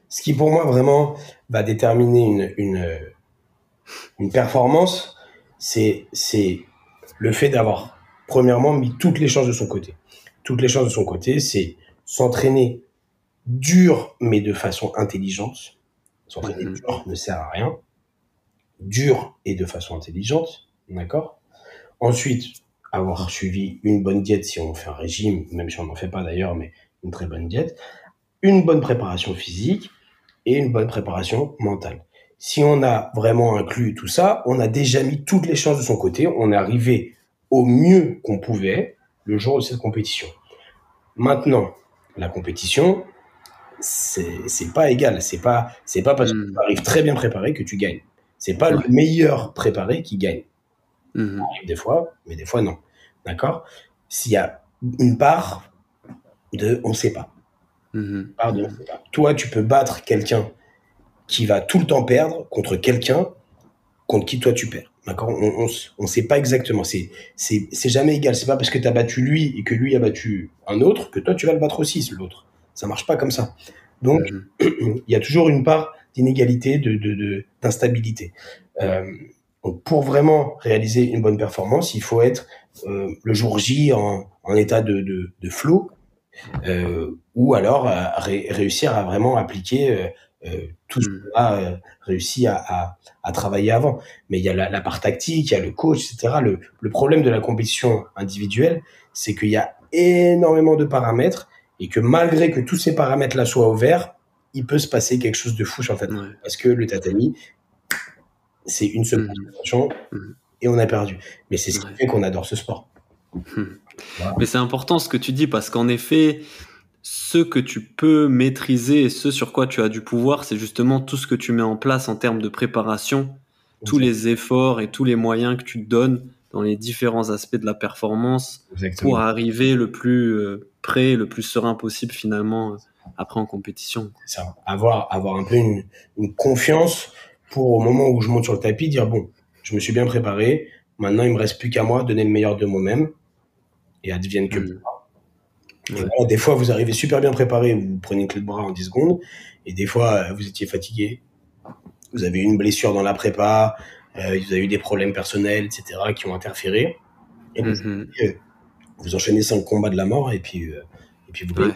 ce qui pour moi vraiment va déterminer une, une, une performance, c'est, c'est le fait d'avoir premièrement mis toutes les chances de son côté. Toutes les chances de son côté, c'est s'entraîner dur mais de façon intelligente. S'entraîner Mhm. dur ne sert à rien. Dur et de façon intelligente, d'accord? Ensuite, avoir suivi une bonne diète si on fait un régime, même si on n'en fait pas d'ailleurs, mais une très bonne diète, une bonne préparation physique et une bonne préparation mentale. Si on a vraiment inclus tout ça, on a déjà mis toutes les chances de son côté. On est arrivé au mieux qu'on pouvait le jour de cette compétition. Maintenant, la compétition, c'est pas égal. C'est pas c'est pas parce que hmm. tu arrives très bien préparé que tu gagnes. C'est pas le meilleur préparé qui gagne. Hmm. Des fois, mais des fois non. D'accord? S'il y a une part de on sait pas. Hmm. Pardon, sait pas. Toi, tu peux battre quelqu'un qui va tout le temps perdre contre quelqu'un contre qui toi tu perds. D'accord? On ne sait pas exactement. C'est c'est jamais égal. C'est pas parce que tu as battu lui et que lui a battu un autre que toi tu vas le battre aussi l'autre. Ça marche pas comme ça. Donc [CLEARS THROAT] il y a toujours une part d'inégalité, de d'instabilité. Euh, pour vraiment réaliser une bonne performance, il faut être euh, le jour J en, en état de, de, de flow, euh, ou alors réussir à vraiment appliquer euh, tout ce qu'on a euh, réussi à, à, à, travailler avant. Mais il y a la, la, part tactique, il y a le coach, etc. Le, le problème de la compétition individuelle, c'est qu'il y a énormément de paramètres et que malgré que tous ces paramètres-là soient ouverts, il peut se passer quelque chose de fou sur le tatami. Parce que le tatami, c'est une seule mmh. et on a perdu. Mais c'est ce qui fait qu'on adore ce sport. Mmh. Mais c'est important ce que tu dis parce qu'en effet, ce que tu peux maîtriser et ce sur quoi tu as du pouvoir, c'est justement tout ce que tu mets en place en termes de préparation, tous les efforts et tous les moyens que tu donnes dans les différents aspects de la performance pour arriver le plus euh, prêt, le plus serein possible finalement euh, après en compétition. Ça, avoir, avoir un peu une, confiance pour au moment où je monte sur le tapis, dire bon, je me suis bien préparé, maintenant il me reste plus qu'à moi donner le meilleur de moi-même et advienne que mmh des fois, vous arrivez super bien préparé, vous prenez une clé de bras en 10 secondes, et des fois, euh, vous étiez fatigué, vous avez eu une blessure dans la prépa, euh, vous avez eu des problèmes personnels, etc., qui ont interféré, et vous, euh, vous enchaînez cinq combats de la mort, et puis, et puis vous ouais.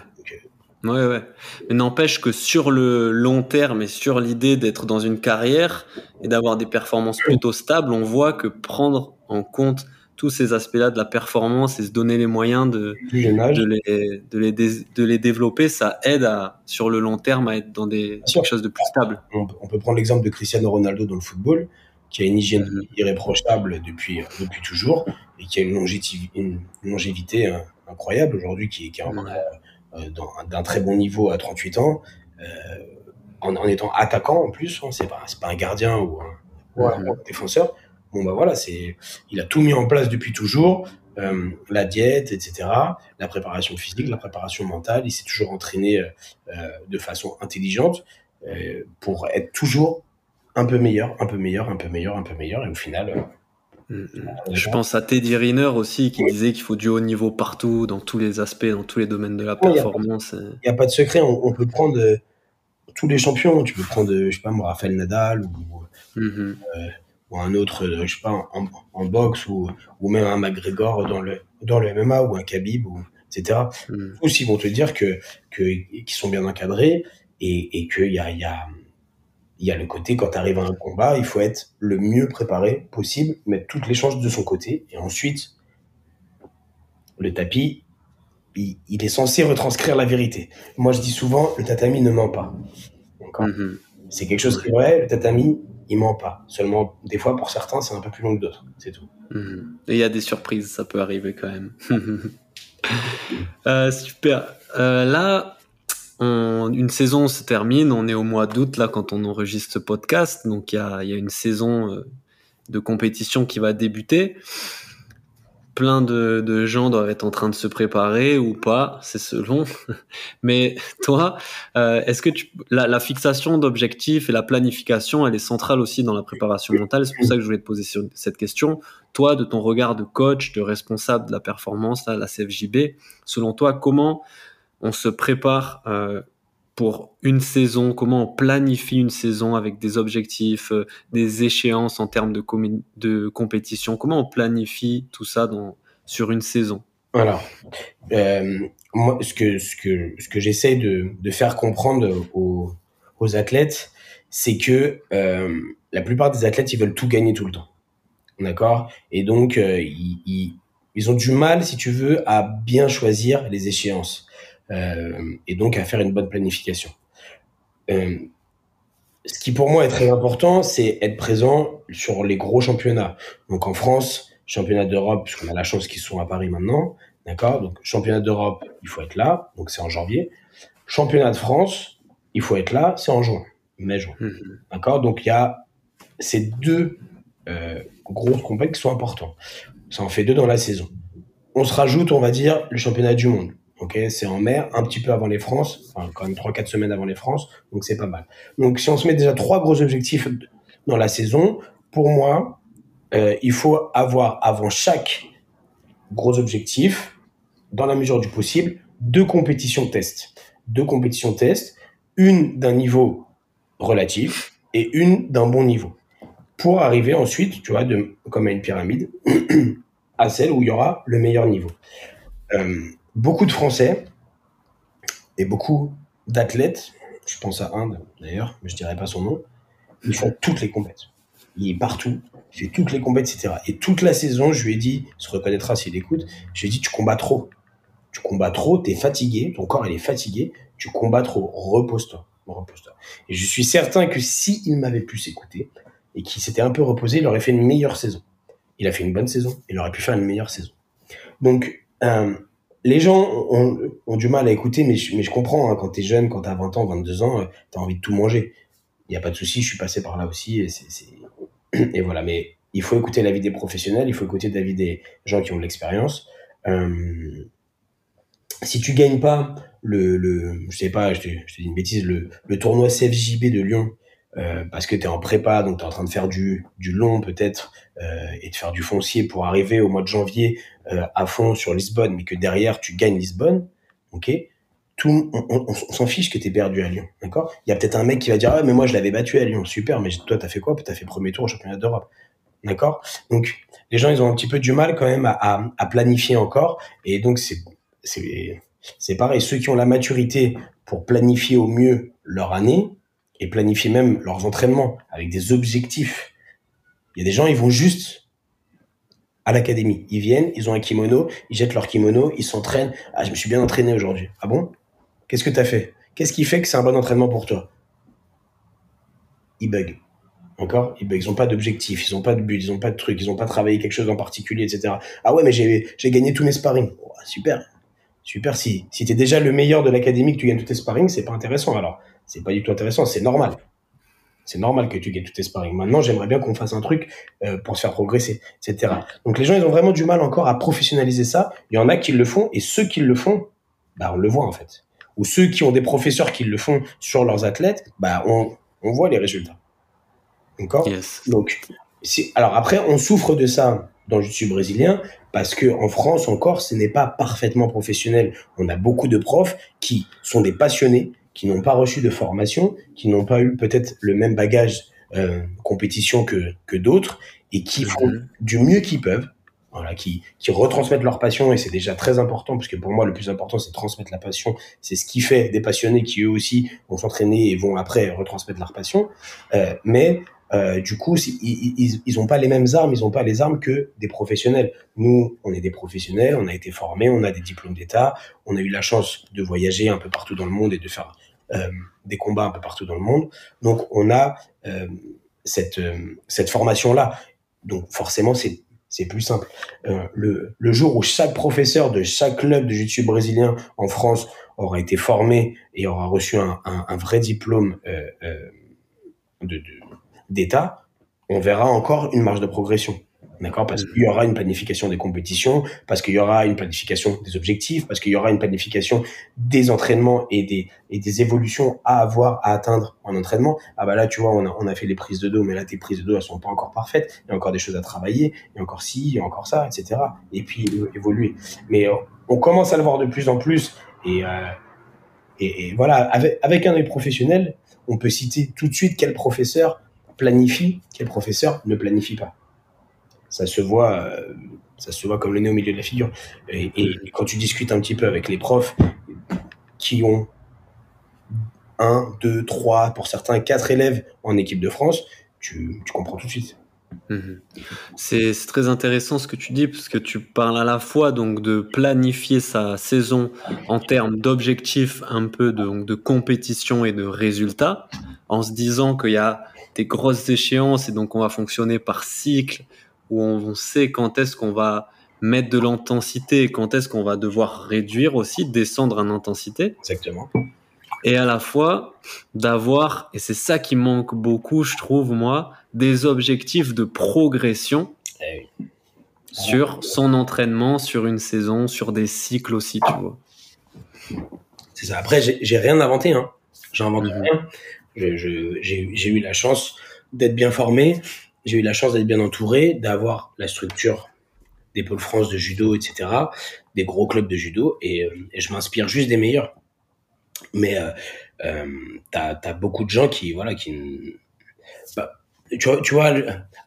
Ouais, ouais. Mais n'empêche que sur le long terme et sur l'idée d'être dans une carrière et d'avoir des performances plutôt stables, on voit que prendre en compte tous ces aspects-là de la performance et se donner les moyens de, de, les, de, les, de les développer, ça aide à, sur le long terme à être dans des, quelque chose de plus stable. On, peut prendre l'exemple de Cristiano Ronaldo dans le football, qui a une hygiène mhm. irréprochable depuis, depuis toujours et qui a une longévité, une longévité euh, incroyable aujourd'hui, qui, qui est euh, d'un très bon niveau à 38 ans, euh, en, en, étant attaquant en plus, hein, c'est pas, pas un gardien ou un, ou un défenseur Bon bah voilà, c'est, il a tout mis en place depuis toujours, euh, la diète, etc., la préparation physique, la préparation mentale. Il s'est toujours entraîné euh, euh, de façon intelligente pour être toujours un peu meilleur, un peu meilleur, un peu meilleur, un peu meilleur, et au final. Mm. Je pense à Teddy Riner aussi qui disait qu'il faut du haut niveau partout, dans tous les aspects, dans tous les domaines de la performance. Il n'y a, pas de secret, on, peut prendre tous les champions. Tu peux prendre, je sais pas moi, Rafael Nadal ou, mm-hmm ou un autre, euh, je sais pas, en, en boxe ou, ou même un McGregor dans le, dans le MMA ou un Khabib, ou, etc. Mm. Tous, ils vont te dire que, que, qu'ils sont bien encadrés et, et qu'il y a, y a, y a le côté, quand tu arrives à un combat, il faut être le mieux préparé possible, mettre toutes les chances de son côté, et ensuite, le tapis, il, il est censé retranscrire la vérité. Moi, je dis souvent, le tatami ne ment pas. Mm-hmm. C'est quelque chose qui est vrai, le tatami, il ment pas. Seulement, des fois, pour certains, c'est un peu plus long que d'autres. C'est tout. Mhm. Et il y a des surprises, ça peut arriver quand même. [LAUGHS] euh, super. Euh, là, on, une saison se termine. On est au mois d'août, là, quand on enregistre ce podcast. Donc, il y a, y a, une saison euh, de compétition qui va débuter plein de, de, gens doivent être en train de se préparer ou pas, c'est selon. [LAUGHS] Mais toi, euh, est-ce que tu, la, la fixation d'objectifs et la planification, elle est centrale aussi dans la préparation mentale. C'est pour ça que je voulais te poser cette question. Toi, de ton regard de coach, de responsable de la performance, à la CFJB, selon toi, comment on se prépare euh, pour une saison, comment on planifie une saison avec des objectifs, euh, des échéances en termes de, compétition, comment on planifie tout ça sur une saison? Alors, euh, moi, ce que, j'essaie de, faire comprendre aux, athlètes, c'est que euh, la plupart des athlètes, ils veulent tout gagner tout le temps. D'accord? Et donc, ils ont du mal, si tu veux, à bien choisir les échéances. Euh, et donc à faire une bonne planification. Euh, ce qui pour moi est très important, c'est être présent sur les gros championnats. Donc en France, championnat d'Europe, puisqu'on a la chance qu'ils sont à Paris maintenant, d'accord? Donc championnat d'Europe, il faut être là, donc c'est en janvier. Championnat de France, il faut être là, c'est en juin, mai-juin. Mhm. D'accord? Donc il y a ces deux euh, grosses compétitions qui sont importants. Ça en fait deux dans la saison. On se rajoute, on va dire, le championnat du monde. Ok, c'est en mer, un petit peu avant les France, enfin quand même 3-4 semaines avant les France, donc c'est pas mal. Donc si on se met déjà trois gros objectifs dans la saison, pour moi, euh, il faut avoir avant chaque gros objectif, dans la mesure du possible, deux compétitions test. Deux compétitions test, une d'un niveau relatif et une d'un bon niveau. Pour arriver ensuite, tu vois, de, comme à une pyramide, [CLEARS THROAT] à celle où il y aura le meilleur niveau. Euh, beaucoup de Français et beaucoup d'athlètes, je pense à un d'ailleurs, mais je dirais pas son nom, ils font toutes les compétitions. Il est partout, il fait toutes les compétitions, etc. Et toute la saison, je lui ai dit, il se reconnaîtra s'il écoute, je lui ai dit, tu combats trop. Tu combats trop, tu es fatigué, ton corps est fatigué, tu combats trop, repose-toi. Repose-toi. Et je suis certain que s'il il m'avait pu s'écouter et qu'il s'était un peu reposé, il aurait fait une meilleure saison. Il a fait une bonne saison, il aurait pu faire une meilleure saison. Donc, euh, les gens ont, du mal à écouter, mais je, comprends, hein, quand tu es jeune, quand tu as 20 ans, 22 ans, euh, tu as envie de tout manger. Il n'y a pas de souci, je suis passé par là aussi. Et, [CLEARS THROAT] voilà, mais il faut écouter l'avis des professionnels, il faut écouter l'avis des gens qui ont de l'expérience. Euh, si tu gagnes pas le, je sais pas, je une bêtise, le, le tournoi CFJB de Lyon, euh, parce que tu es en prépa, donc tu es en train de faire du, du long peut-être, euh, et de faire du foncier pour arriver au mois de janvier euh, à fond sur Lisbonne, mais que derrière tu gagnes Lisbonne, ok? Tout, on, on, s'en fiche que tu es perdu à Lyon, d'accord? Il y a peut-être un mec qui va dire ah mais moi je l'avais battu à Lyon, super, mais toi t'as fait quoi? T'as fait premier tour au championnat d'Europe, d'accord? Donc les gens ils ont un petit peu du mal quand même à, à planifier encore, et donc c'est c'est c'est pareil, ceux qui ont la maturité pour planifier au mieux leur année, et planifier même leurs entraînements avec des objectifs. Il y a des gens, ils vont juste à l'académie. Ils viennent, ils ont un kimono, ils jettent leur kimono, ils s'entraînent. Ah, je me suis bien entraîné aujourd'hui. Ah bon? Qu'est-ce que tu as fait? Qu'est-ce qui fait que c'est un bon entraînement pour toi? Ils bug. Encore? Ils. Ils n'ont pas d'objectif, ils n'ont pas de but, ils n'ont pas de truc, ils n'ont pas travaillé quelque chose en particulier, etc. Ah ouais, mais j'ai gagné tous mes sparring. Super. Super. Si, si tu es déjà le meilleur de l'académie, que tu gagnes tous tes sparring, c'est pas intéressant alors c'est pas du tout intéressant, c'est normal. C'est normal que tu gagnes tous tes sparring. Maintenant, j'aimerais bien qu'on fasse un truc euh, pour se faire progresser, etc. Donc les gens, ils ont vraiment du mal encore à professionnaliser ça. Il y en a qui le font, et ceux qui le font, bah, on le voit en fait. Ou ceux qui ont des professeurs qui le font sur leurs athlètes, bah, on, on voit les résultats. D'accord? Donc, alors après, on souffre de ça dans le jiu brésilien parce que en France encore, ce n'est pas parfaitement professionnel. On a beaucoup de profs qui sont des passionnés, qui n'ont pas reçu de formation, qui n'ont pas eu peut-être le même bagage euh, compétition que, que d'autres et qui mhm. font du mieux qu'ils peuvent, voilà, qui, qui retransmettent leur passion et c'est déjà très important parce que pour moi le plus important c'est de transmettre la passion, c'est ce qui fait des passionnés qui eux aussi vont s'entraîner et vont après retransmettre leur passion, euh, mais euh, du coup, ils n'ont pas les mêmes armes, ils n'ont pas les armes que des professionnels. Nous, on est des professionnels, on a été formés, on a des diplômes d'État, on a eu la chance de voyager un peu partout dans le monde et de faire des combats un peu partout dans le monde. Donc on a euh, cette, euh, cette formation-là. Donc forcément, c'est c'est plus simple. le, le jour où chaque professeur de chaque club de jiu brésilien en France aura été formé et aura reçu un, un, un vrai diplôme de, d'État, on verra encore une marge de progression. D'accord Parce qu'il y aura une planification des compétitions, parce qu'il y aura une planification des objectifs, parce qu'il y aura une planification des entraînements et des, et des évolutions à avoir, à atteindre en entraînement. Ah bah là, tu vois, on a, on a fait les prises de dos, mais là, tes prises de dos, elles sont pas encore parfaites. Il y a encore des choses à travailler, il y a encore ci, il y a encore ça, etc. Et puis, évoluer. Mais euh, on commence à le voir de plus en plus. Et, euh, et, et, voilà, avec, avec un œil professionnel, on peut citer tout de suite quel professeur planifie, quel professeur ne planifie pas ça se voit, euh, ça se voit comme le nez au milieu de la figure. Et, quand tu discutes un petit peu avec les profs qui ont un, deux, trois, pour certains quatre élèves en équipe de France, tu, comprends tout de suite. Mhm. C'est très intéressant ce que tu dis parce que tu parles à la fois donc de planifier sa saison en termes d'objectifs, un peu de, de compétition et de résultats, en se disant qu'il y a des grosses échéances et donc on va fonctionner par cycle où on sait quand est-ce qu'on va mettre de l'intensité, quand est-ce qu'on va devoir réduire aussi, descendre en intensité. Exactement. Et à la fois d'avoir, et c'est ça qui manque beaucoup, je trouve, moi, des objectifs de progression eh sur son entraînement, sur une saison, sur des cycles aussi, tu vois. C'est ça. Après, j'ai rien inventé, hein. J'invente mhm. rien. J'ai eu la chance d'être bien formé, j'ai eu la chance d'être bien entouré, d'avoir la structure des pôles France de judo, etc., des gros clubs de judo, et, euh, je m'inspire juste des meilleurs. Mais euh, euh t'as as beaucoup de gens qui, voilà, qui, bah, tu vois,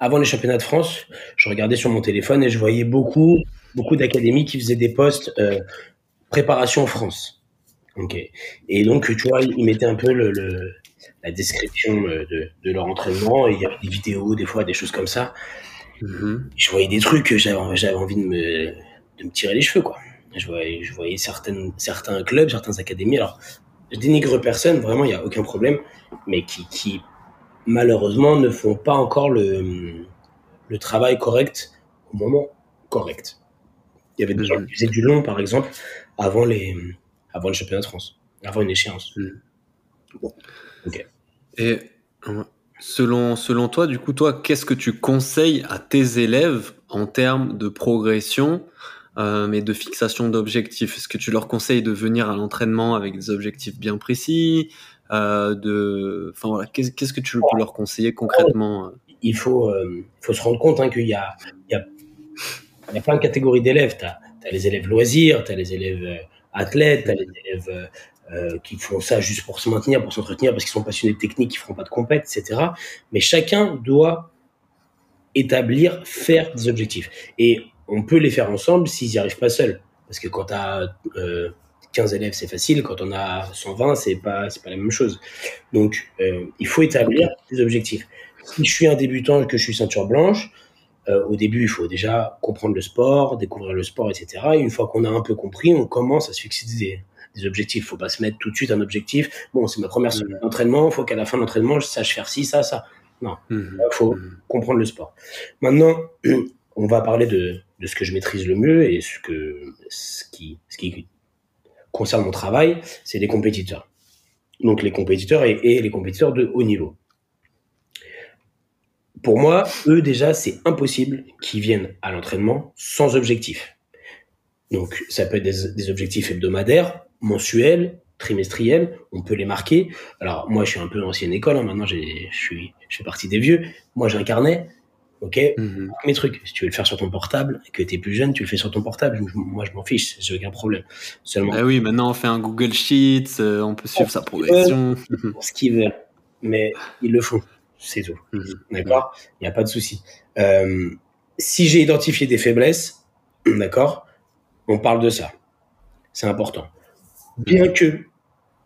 avant les championnats de France, je regardais sur mon téléphone et je voyais beaucoup, beaucoup d'académies qui faisaient des postes euh, préparation France. Et donc, tu vois, ils mettaient un peu le la description euh, de, de, leur entraînement. Et il y avait des vidéos, des fois, des choses comme ça. Mm-hmm. Je voyais des trucs, j'avais, j'avais envie de me, de me tirer les cheveux, quoi. Je voyais, je voyais certaines, certains clubs, certaines académies. Alors, je dénigre personne, vraiment, il n'y a aucun problème, mais qui, qui, malheureusement, ne font pas encore le, le travail correct au moment correct. Il y avait des gens qui faisaient du long, par exemple, avant, les, avant le championnat de France, avant une échéance. Mm. Et euh, selon, selon toi, du coup, toi, qu'est-ce que tu conseilles à tes élèves en termes de progression, euh, mais de fixation d'objectifs? Est-ce que tu leur conseilles de venir à l'entraînement avec des objectifs bien précis euh, de... Enfin voilà, qu'est-ce que tu peux leur conseiller concrètement euh? Il faut, faut se rendre compte hein, qu'il y a, il y, a, il y a plein de catégories d'élèves. Tu as, les élèves loisirs, tu as les élèves athlètes, tu as les élèves euh, qui font ça juste pour se maintenir, pour s'entretenir, parce qu'ils sont passionnés de technique, qui feront pas de compète, etc. Mais chacun doit établir, faire des objectifs. Et on peut les faire ensemble s'ils n'y arrivent pas seuls. Parce que quand tu as euh, 15 élèves, c'est facile. Quand on a 120, c'est pas, c'est pas la même chose. Donc, euh, il faut établir des objectifs. Si je suis un débutant et que je suis ceinture blanche, euh, au début, il faut déjà comprendre le sport, découvrir le sport, etc. Et une fois qu'on a un peu compris, on commence à se fixer des, des objectifs. Faut pas se mettre tout de suite un objectif. Bon, c'est ma première semaine mmh. d'entraînement. Faut qu'à la fin de l'entraînement, je sache faire ci, ça, ça. Non. Il mmh. faut mmh. comprendre le sport. Maintenant, [CLEARS THROAT] on va parler de, de, ce que je maîtrise le mieux et ce que, ce qui, ce qui concerne mon travail, c'est les compétiteurs. Donc, les compétiteurs et, et les compétiteurs de haut niveau. Pour moi, eux, déjà, c'est impossible qu'ils viennent à l'entraînement sans objectif. Donc, ça peut être des, des objectifs hebdomadaires, mensuels, trimestriels, on peut les marquer. Alors moi, je suis un peu ancienne école, hein. maintenant je suis, je fais partie des vieux. Moi, j'ai un carnet, ok, mhm. mes trucs. Si tu veux le faire sur ton portable, que tu es plus jeune, tu le fais sur ton portable. Moi, je m'en fiche, j'ai aucun problème. Seulement. Ah oui, maintenant on fait un Google Sheets, euh, on peut suivre sa progression. [LAUGHS] ce qu'ils veulent, mais ils le font, c'est tout. Mhm. D'accord, il n'y a pas de souci. Euh, si j'ai identifié des faiblesses, [CLEARS THROAT] d'accord, on parle de ça. C'est important bien que,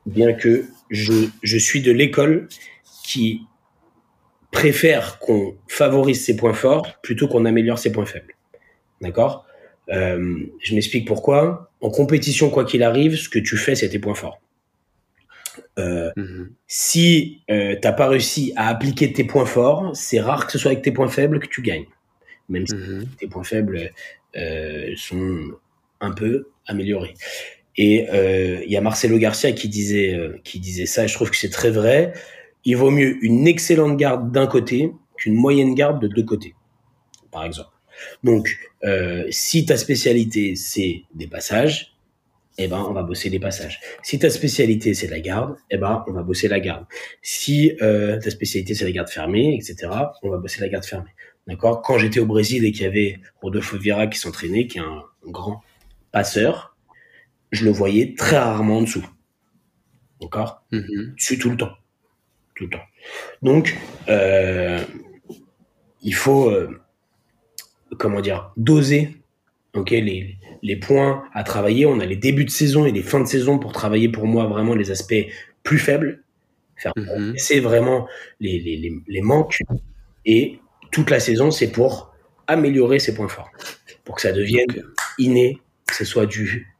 bien que je, je suis de l'école qui préfère qu'on favorise ses points forts plutôt qu'on améliore ses points faibles. D'accord? Euh, Je m'explique pourquoi. En compétition, quoi qu'il arrive, ce que tu fais, c'est tes points forts. Euh, mhm. Si euh, t'as pas réussi à appliquer tes points forts, c'est rare que ce soit avec tes points faibles que tu gagnes. Même si mhm. tes points faibles euh, sont un peu améliorés. Et euh, il y a Marcelo Garcia qui disait, euh, qui disait ça, et je trouve que c'est très vrai. Il vaut mieux une excellente garde d'un côté qu'une moyenne garde de deux côtés, par exemple. Donc, euh, si ta spécialité, c'est des passages, eh ben, on va bosser les passages. Si ta spécialité, c'est la garde, eh ben, on va bosser la garde. Si euh, ta spécialité, c'est la garde fermée, etc., on va bosser la garde fermée. D'accord? Quand j'étais au Brésil et qu'il y avait Rodolfo Vieira qui s'entraînait, qui est un grand passeur, je le voyais très rarement en dessous. D'accord? Mm Dessus tout le temps. Tout le temps. Donc, euh, il faut, euh, comment dire, doser ok les, les points à travailler. On a les débuts de saison et les fins de saison pour travailler pour moi vraiment les aspects plus faibles. Faire mhm. c'est vraiment les, les, les, manques. Et toute la saison, c'est pour améliorer ses points forts. Pour que ça devienne inné, que ce soit du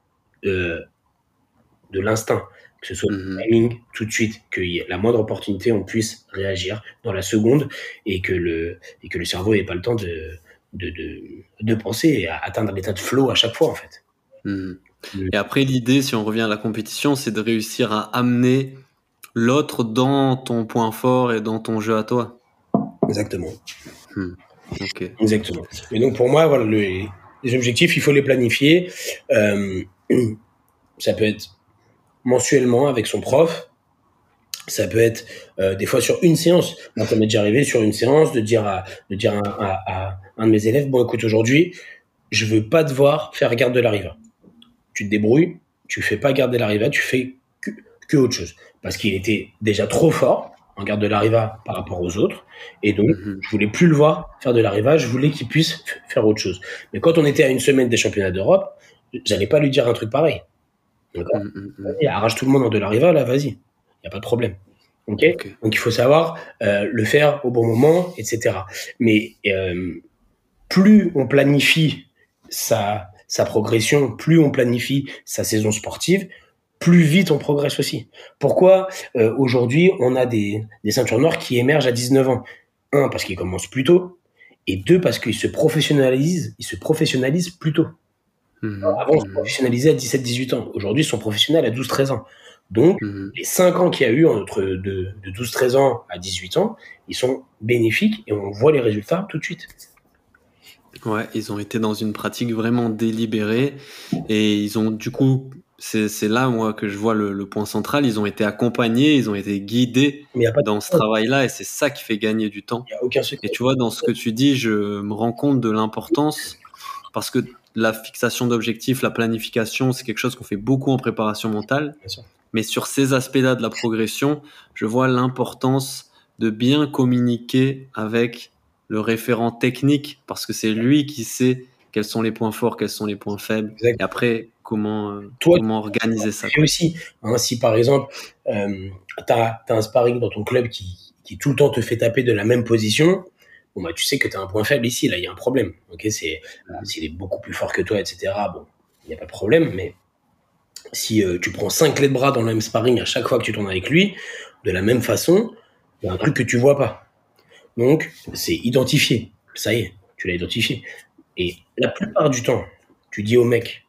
de l'instinct, que ce soit mm timing tout de suite, que la moindre opportunité, on puisse réagir dans la seconde et que le, et que le cerveau n'ait pas le temps de, de, de, de penser et à atteindre l'état de flow à chaque fois, en fait. Mhm. Et après, l'idée, si on revient à la compétition, c'est de réussir à amener l'autre dans ton point fort et dans ton jeu à toi. Exactement. Hmm. Exactement. Et donc, pour moi, voilà, les, les objectifs, il faut les planifier. Euh, ça peut être mensuellement avec son prof. Ça peut être euh, des fois sur une séance. Moi, ça m'est déjà arrivé sur une séance de dire à, de dire à, à, un de mes élèves, bon, écoute, aujourd'hui, je veux pas devoir faire garde de la riva. Tu te débrouilles, tu fais pas garde de la riva, tu fais que, que autre chose. Parce qu'il était déjà trop fort en garde de la riva par rapport aux autres. Et donc, mhm. je voulais plus le voir faire de la riva, je voulais qu'il puisse faire autre chose. Mais quand on était à une semaine des championnats d'Europe, j'allais pas lui dire un truc pareil. D'accord mm, mm, mm. Arrache tout le monde en de la riva, là, vas-y. Il n'y a pas de problème. ok Donc il faut savoir euh, le faire au bon moment, etc. Mais euh, plus on planifie sa, sa progression, plus on planifie sa saison sportive, plus vite on progresse aussi. Pourquoi euh, aujourd'hui on a des, des ceintures noires qui émergent à 19 ans? Un, parce qu'ils commencent plus tôt, et deux, parce qu'ils se professionnalisent, ils se professionnalisent plus tôt. Mmh. Avant, on se professionnalisait à 17-18 ans. Aujourd'hui, ils sont professionnels à 12-13 ans. Donc, mmh. les 5 ans qu'il y a eu entre de, de 12-13 ans à 18 ans, ils sont bénéfiques et on voit les résultats tout de suite. Ouais, ils ont été dans une pratique vraiment délibérée et ils ont du coup, c'est là moi que je vois le, point central, ils ont été accompagnés, ils ont été guidés dans ce travail-là et c'est ça qui fait gagner du temps. Il a aucun Et tu vois, dans ce que tu dis, je me rends compte de l'importance parce que la fixation d'objectifs, la planification, c'est quelque chose qu'on fait beaucoup en préparation mentale. Mais sur ces aspects-là de la progression, je vois l'importance de bien communiquer avec le référent technique parce que c'est lui qui sait quels sont les points forts, quels sont les points faibles. Et après, comment, euh, comment organiser ça. Et aussi, hein, si par exemple, euh, tu as, un sparring dans ton club qui, qui tout le temps te fait taper de la même position, bon bah tu sais que tu as un point faible ici, là il y a un problème. Ok, c'est s'il est beaucoup plus fort que toi, etc. Bon, il n'y a pas de problème, mais si euh, tu prends cinq clés de bras dans le même sparring à chaque fois que tu tournes avec lui, de la même façon, il y a un truc que tu vois pas. Donc c'est identifié. Ça y est, tu l'as identifié. Et la plupart du temps, tu dis au mec,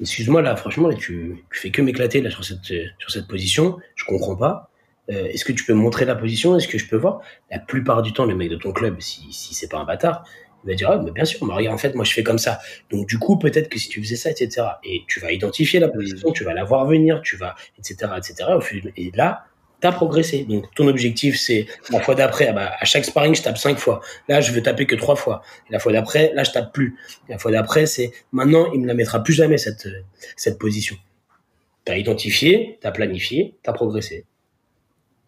excuse-moi là, franchement, tu, tu fais que m'éclater là sur cette sur cette position, je comprends pas. Euh, est-ce que tu peux me montrer la position? Est-ce que je peux voir? La plupart du temps, le mec de ton club, si, si c'est pas un bâtard, il va dire ah, mais bien sûr, mais regarde, en fait, moi je fais comme ça. Donc du coup, peut-être que si tu faisais ça, etc. Et tu vas identifier la position, tu vas la voir venir, tu vas, etc., etc. Et là, tu as progressé. Donc ton objectif, c'est la fois d'après, ah bah, à chaque sparring, je tape cinq fois. Là, je veux taper que trois fois. Et la fois d'après, là, je tape plus. la fois d'après, c'est maintenant, il me la mettra plus jamais cette cette position. Tu as identifié, tu as planifié, tu as progressé.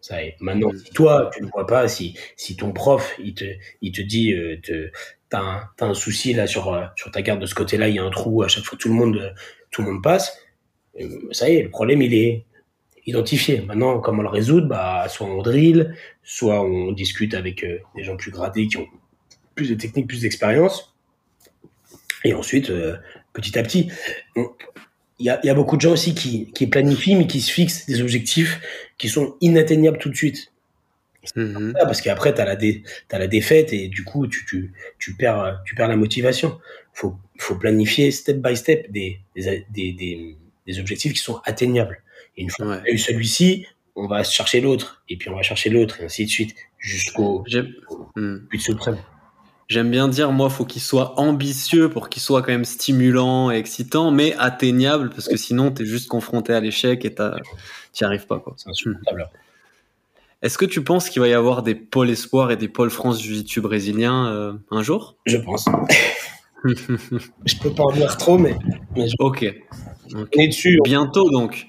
Ça Maintenant, si toi, tu ne vois pas, si, si ton prof, il te, il te dit, euh, t'as un, as un souci là sur, euh, sur ta carte de ce côté-là, il y a un trou, à chaque fois tout le monde, tout le monde passe, euh, ça y est, le problème, il est identifié. Maintenant, comment le résoudre? Bah, Soit on drill, soit on discute avec des gens plus gradés qui ont plus de techniques, plus d'expérience. Et ensuite, petit à petit, il y a, y a, beaucoup de gens aussi qui, qui planifient, mais qui se fixent des objectifs qui sont inatteignables tout de suite. Mhm. Parce qu'après, tu as, as, la défaite et du coup, tu, tu, tu, perds, tu perds la motivation. Il faut, faut planifier step by step des, des, des, des, objectifs qui sont atteignables. Et une fois qu'on a eu celui-ci, on va chercher l'autre, et puis on va chercher l'autre, et ainsi de suite, jusqu'au hmm. but suprême. J'aime bien dire, moi, faut qu'il soit ambitieux pour qu'il soit quand même stimulant et excitant, mais atteignable, parce que sinon, tu es juste confronté à l'échec et tu n'y arrives pas. C'est insupportable. Est-ce que tu penses qu'il va y avoir des pôles espoir et des pôles France Jiu-Jitsu brésiliens euh, un jour? Je pense. [LAUGHS] je peux pas en dire trop, mais. ok. On est dessus. Bientôt donc.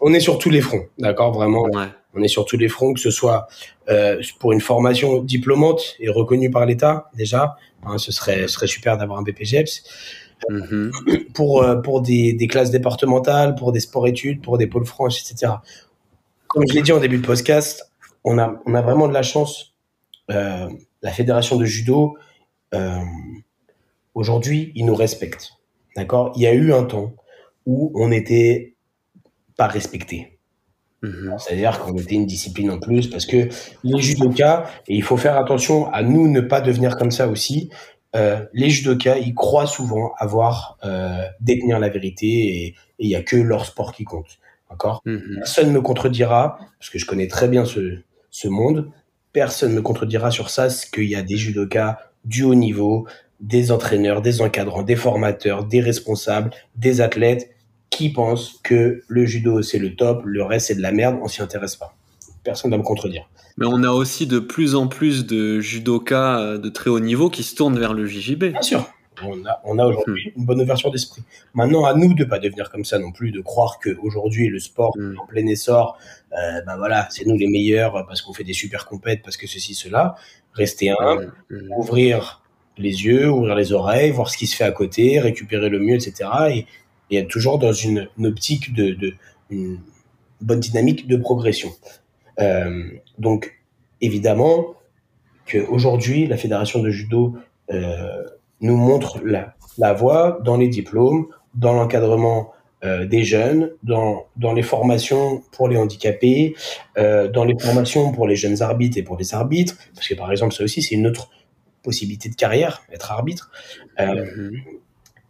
On, est sur tous les fronts, d'accord Vraiment. Ouais. On est sur tous les fronts, que ce soit euh, pour une formation diplômante et reconnue par l'État, déjà. Hein, ce serait, serait super d'avoir un BPGEPS. Mm-hmm. Pour, euh, pour des, des, classes départementales, pour des sports-études, pour des pôles franches, etc. Comme je l'ai dit en début de podcast, on a, on a vraiment de la chance. Euh, la fédération de judo, aujourd'hui, ils nous respectent. D'accord? Il y a eu un temps où on était pas respecté. Mhm. C'est-à-dire qu'on était une discipline en plus parce que les judokas, et il faut faire attention à nous ne pas devenir comme ça aussi, euh, les judokas, ils croient souvent avoir, euh, détenir la vérité et il y a que leur sport qui compte. D'accord? Mhm. Personne ne me contredira, parce que je connais très bien ce, ce monde, personne ne me contredira sur ça, ce qu'il y a des judokas du haut niveau, des entraîneurs, des encadrants, des formateurs, des responsables, des athlètes qui pensent que le judo c'est le top, le reste c'est de la merde, on s'y intéresse pas. Personne ne va me contredire. Mais on a aussi de plus en plus de judokas euh, de très haut niveau qui se tournent vers le JJB. Bien sûr. On a, on a aujourd'hui hmm. une bonne ouverture d'esprit. Maintenant, à nous de pas devenir comme ça non plus, de croire que aujourd'hui le sport hmm. en plein essor, euh, ben voilà, c'est nous les meilleurs parce qu'on fait des super compètes, parce que ceci, cela. Rester hmm. ouvrir les yeux, ouvrir les oreilles, voir ce qui se fait à côté, récupérer le mieux, etc. Et, et être toujours dans une, optique de, de, une bonne dynamique de progression. Euh, donc, évidemment, qu'aujourd'hui, la fédération de judo euh, nous montre la, la voie dans les diplômes, dans l'encadrement euh, des jeunes, dans, dans les formations pour les handicapés, dans les formations pour les jeunes arbitres et pour les arbitres, parce que par exemple, ça aussi, c'est une autre possibilité de carrière, être arbitre, mhm.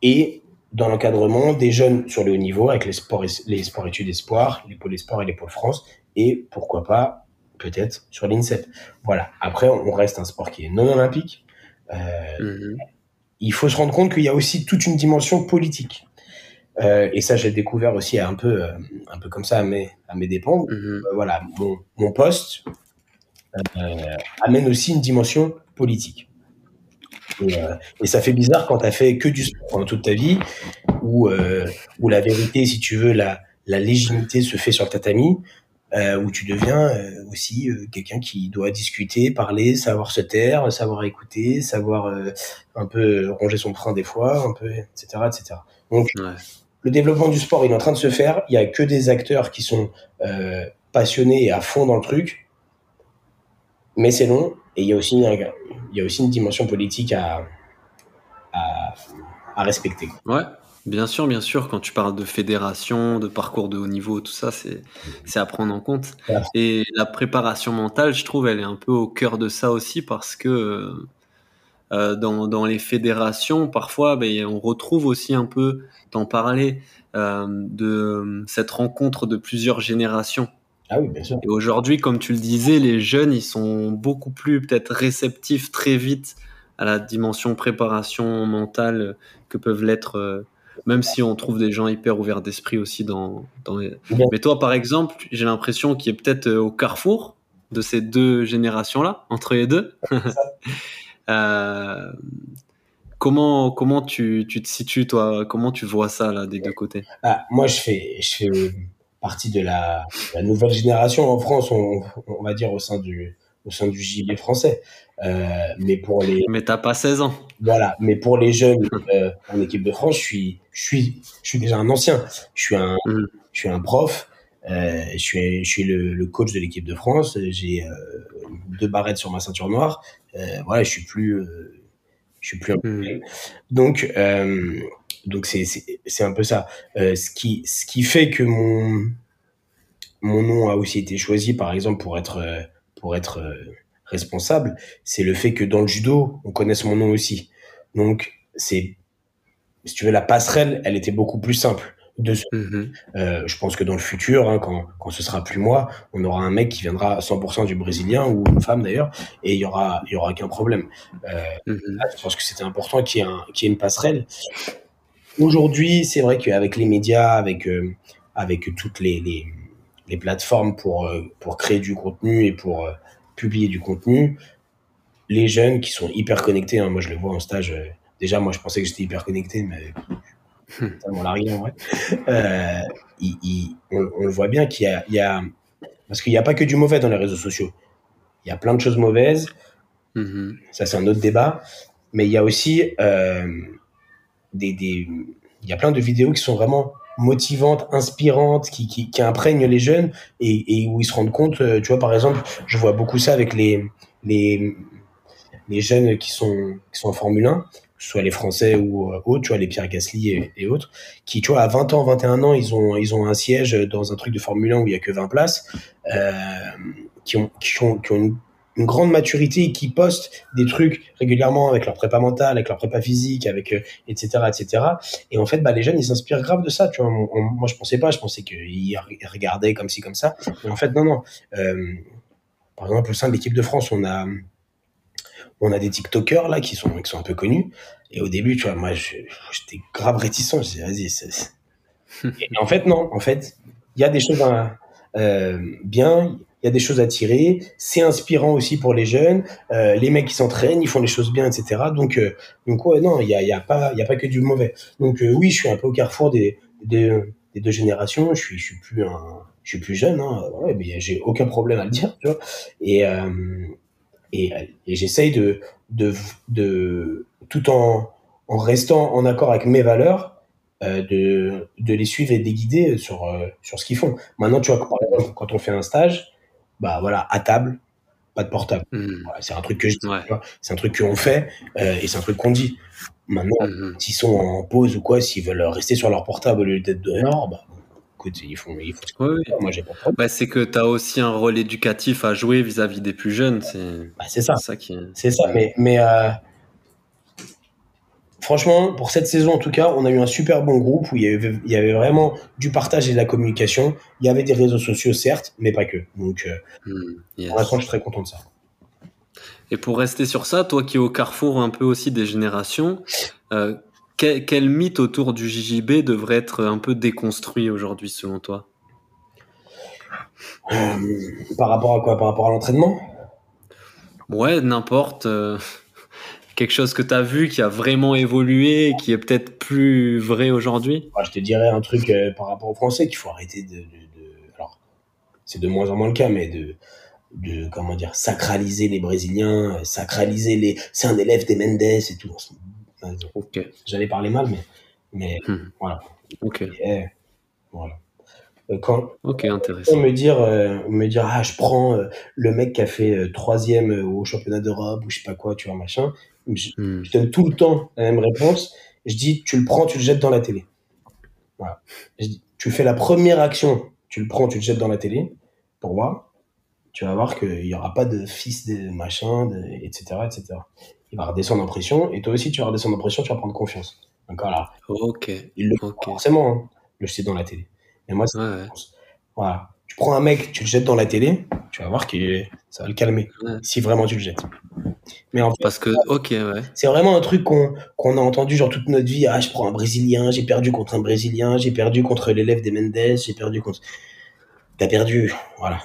et dans l'encadrement des jeunes sur le haut niveau avec les sports, les sports études espoirs, les pôles espoirs et les pôles France, et pourquoi pas peut-être sur l'INSEP. Voilà. Après, on reste un sport qui est non olympique. Euh, mhm. Il faut se rendre compte qu'il y a aussi toute une dimension politique. Euh, et ça, j'ai découvert aussi un peu, euh, un peu comme ça à mes, à mes dépens. Mhm. Voilà, mon, mon poste amène aussi une dimension politique. Et, euh, et, ça fait bizarre quand tu as fait que du sport pendant toute ta vie, où, euh, où la vérité, si tu veux, la, la légitimité se fait sur le tatami, euh, où tu deviens euh, aussi euh, quelqu'un qui doit discuter, parler, savoir se taire, savoir écouter, savoir un peu ronger son frein des fois, un peu, etc., etc. Donc, le développement du sport, il est en train de se faire. Il y a que des acteurs qui sont passionnés et à fond dans le truc, mais c'est long. Et il y a aussi, il y a aussi une dimension politique à, à, à respecter. Ouais. Bien sûr, bien sûr, quand tu parles de fédération, de parcours de haut niveau, tout ça, c'est, à prendre en compte. Et la préparation mentale, je trouve, elle est un peu au cœur de ça aussi parce que euh, dans, dans les fédérations, parfois, ben, on retrouve aussi un peu, d'en parler, euh, de cette rencontre de plusieurs générations. Ah oui, bien sûr. Et aujourd'hui, comme tu le disais, les jeunes, ils sont beaucoup plus peut-être réceptifs très vite à la dimension préparation mentale que peuvent l'être euh, même si on trouve des gens hyper ouverts d'esprit aussi dans, dans les... Mais toi, par exemple, j'ai l'impression qu'il est peut-être euh, au carrefour de ces deux générations-là, entre les deux. [LAUGHS] euh, comment comment tu, tu, te situes, toi? Comment tu vois ça, là, des deux côtés? Ah, Moi, je fais, je fais partie de la, la nouvelle génération en France, on, on va dire, au sein du, au sein du JB français. Euh, mais pour les. Mais t'as pas 16 ans. Voilà. Mais pour les jeunes euh, en équipe de France, je suis, je suis, je suis déjà un ancien. Je suis un, mm. je suis un prof. Euh, je suis, je suis le, le coach de l'équipe de France. J'ai deux barrettes sur ma ceinture noire. Voilà, je suis plus, je suis plus. Un... Mm. Donc, donc c'est, c'est, c'est un peu ça. ce qui, ce qui fait que mon, mon nom a aussi été choisi, par exemple, pour être, pour être responsable, c'est le fait que dans le judo, on connaisse mon nom aussi. Donc, c'est, si tu veux, la passerelle, elle était beaucoup plus simple. De mm-hmm. euh, je pense que dans le futur, hein, quand, quand ce sera plus moi, on aura un mec qui viendra 100% du brésilien ou une femme d'ailleurs, et il y aura, il y aura qu'un problème. Euh, mm-hmm. je pense que c'était important qu'il y ait un, qu'il y ait une passerelle. Aujourd'hui, c'est vrai qu'avec les médias, avec euh, avec toutes les, les, les plateformes pour pour créer du contenu et pour publier du contenu. Les jeunes qui sont hyper connectés, hein, moi je le vois en stage. Déjà, moi je pensais que j'étais hyper connecté, mais [LAUGHS] vrai. Euh, on, le voit bien qu'il y a, il y a parce qu'il n'y a pas que du mauvais dans les réseaux sociaux. Il y a plein de choses mauvaises. Mm-hmm. Ça, c'est un autre débat. Mais il y a aussi euh, des, des, il y a plein de vidéos qui sont vraiment motivante, inspirante, qui, qui, qui imprègne les jeunes et, et, où ils se rendent compte, euh, tu vois, par exemple, je vois beaucoup ça avec les, les, les jeunes qui sont, qui sont en Formule 1, soit les Français ou autres, tu vois, les Pierre Gasly et, autres, qui, tu vois, à 20 ans, 21 ans, ils ont, ils ont un siège dans un truc de Formule 1 où il y a que 20 places, qui ont, qui ont, qui ont une une grande maturité et qui postent des trucs régulièrement avec leur prépa mentale, avec leur prépa physique, avec etc euh, etc. Et en fait, bah les jeunes ils s'inspirent grave de ça. Tu vois, moi je pensais pas, je pensais qu'ils regardaient comme ci comme ça. Mais en fait non non. Euh, par exemple au sein de l'équipe de France, on a on a des TikTokers là qui sont qui sont un peu connus. Et au début, tu vois, moi j'étais grave réticent. Je disais vas-y. [LAUGHS] Et en fait non, en fait il y a des choses euh, bien il y a des choses à tirer. C'est inspirant aussi pour les jeunes. Euh, les mecs qui s'entraînent, ils font les choses bien, etc. Donc, euh, donc ouais, non, il y a, y a pas, il y a pas que du mauvais. Donc euh, oui, je suis un peu au carrefour des, des, des, deux générations. Je suis, je suis plus un, je suis plus jeune. Hein, ouais, mais j'ai aucun problème à le dire, tu vois. Et euh, et, et j'essaye de, de, de, tout en, en restant en accord avec mes valeurs, euh, de, de les suivre et de les guider sur, euh, sur ce qu'ils font. Maintenant, tu vois, par exemple, quand on fait un stage, bah voilà, à table, pas de portable. Hmm. c'est un truc que je dis, c'est un truc qu'on fait euh, et c'est un truc qu'on dit. Maintenant, hmm, hmm. s'ils sont en pause ou quoi, s'ils veulent rester sur leur portable au lieu d'être dehors, bah, écoute, ils font, ils font Moi, j'ai pas de bah, c'est que tu as aussi un rôle éducatif à jouer vis-à-vis des plus jeunes. C'est bah, ça. ça qui C'est ça, mais, mais euh, franchement, pour cette saison en tout cas, on a eu un super bon groupe où il y avait, vraiment du partage et de la communication. Il y avait des réseaux sociaux, certes, mais pas que. Donc, euh, hmm, pour l'instant, je suis très content de ça. Et pour rester sur ça, toi qui es au carrefour un peu aussi des générations, euh, quel, mythe autour du JJB devrait être un peu déconstruit aujourd'hui selon toi? Euh, Par rapport à quoi? Par rapport à l'entraînement? Ouais, n'importe quelque chose que tu as vu qui a vraiment évolué qui est peut-être plus vrai aujourd'hui? Je te dirais un truc euh, par rapport aux Français qu'il faut arrêter de, alors c'est de moins en moins le cas, mais de de comment dire sacraliser les Brésiliens, euh, sacraliser les c'est un élève des Mendes et tout. Ok. J'allais parler mal, mais mais hmm. voilà. Ok. voilà. Euh, quand ok intéressant. me dire me dire ah je prends le mec qui a fait troisième au championnat d'Europe ou je sais pas quoi tu vois machin je, hmm. je, donne tout le temps la même réponse. Je dis, tu le prends, tu le jettes dans la télé. Voilà. Je dis, tu fais la première action, tu le prends, tu le jettes dans la télé, pour voir. Tu vas voir qu'il n'y aura pas de fils de machin, de, etc., etc. Il va redescendre en pression, et toi aussi, tu vas redescendre en pression, tu vas prendre confiance. D'accord là. Ok. Il le forcément, hein, le jeter dans la télé. Mais moi, c'est ouais, Voilà. Tu prends un mec, tu le jettes dans la télé, tu vas voir que ça va le calmer. Si vraiment tu le jettes. Mais en fait, parce que, ok, ouais. C'est vraiment un truc qu'on qu'on a entendu genre toute notre vie. Ah, je prends un Brésilien, j'ai perdu contre un Brésilien, j'ai perdu contre l'élève des Mendes, j'ai perdu contre. T'as perdu, voilà.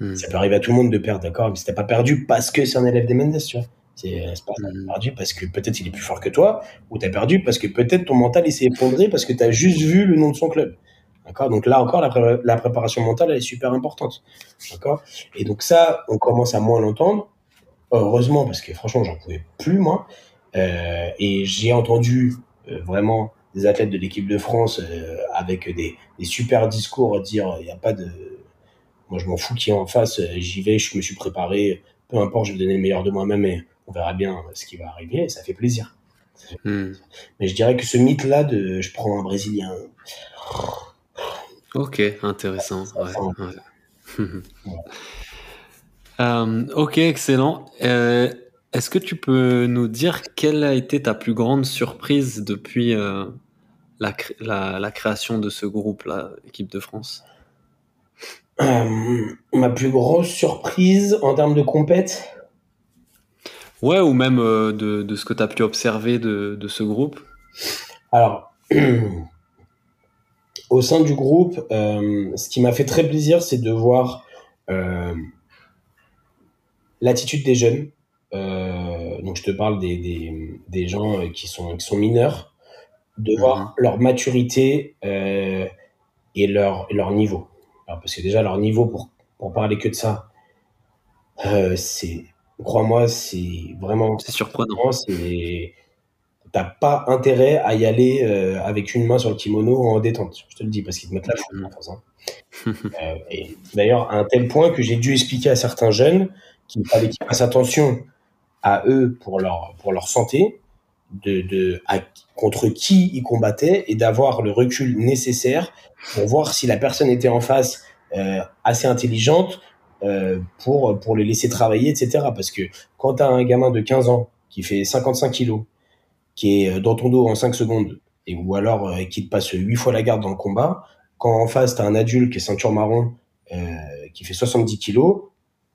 Hmm. Ça peut arriver à tout le monde de perdre, d'accord Mais t'as pas perdu parce que c'est un élève des Mendes, tu vois. C'est pas hmm. perdu parce que peut-être il est plus fort que toi, ou t'as perdu parce que peut-être ton mental il s'est effondré parce que t'as juste vu le nom de son club. D'accord? Donc là encore, la, la, préparation mentale, elle est super importante. D'accord? Et donc ça, on commence à moins l'entendre heureusement, parce que franchement, j'en pouvais plus, moi. Euh, et j'ai entendu euh, vraiment des athlètes de l'équipe de France euh, avec des, des, super discours dire il n'y a pas de. Moi, je m'en fous qui est en face, j'y vais, je me suis préparé, peu importe, je vais donner le meilleur de moi-même et on verra bien ce qui va arriver, et ça fait plaisir. Hmm. Mais je dirais que ce mythe-là de je prends un Brésilien. Ok, intéressant. ouais. [LAUGHS] Euh, ok, excellent. Euh, est-ce que tu peux nous dire quelle a été ta plus grande surprise depuis euh, la, la, création de ce groupe, l'équipe de France? Ma plus grosse surprise en termes de compète? Ouais, ou même de, de, ce que tu as pu observer de, de ce groupe Alors, [CLEARS THROAT] au sein du groupe, ce qui m'a fait très plaisir, c'est de voir l'attitude des jeunes. Euh, donc je te parle des, des, des, gens qui sont, qui sont mineurs, de voir mhm. leur maturité euh, et leur, leur niveau. Alors, parce que déjà leur niveau, pour, pour parler que de ça, euh, c'est, crois-moi, c'est vraiment... C'est surprenant. C'est, t'as pas intérêt à y aller euh, avec une main sur le kimono en détente. Je te le dis parce qu'ils te mettent la foule en face. Hein. euh, et d'ailleurs, à un tel point que j'ai dû expliquer à certains jeunes qu'il fallait qu'ils fassent attention à eux pour leur, pour leur santé de, de contre qui il combattait et d'avoir le recul nécessaire pour voir si la personne était en face euh, assez intelligente pour, pour le laisser travailler, etc. Parce que quand tu as un gamin de 15 ans qui fait 55 kilos, qui est dans ton dos en 5 secondes, et ou alors euh, qui te passe 8 fois la garde dans le combat, quand en face tu as un adulte qui est ceinture marron, euh, qui fait 70 kilos,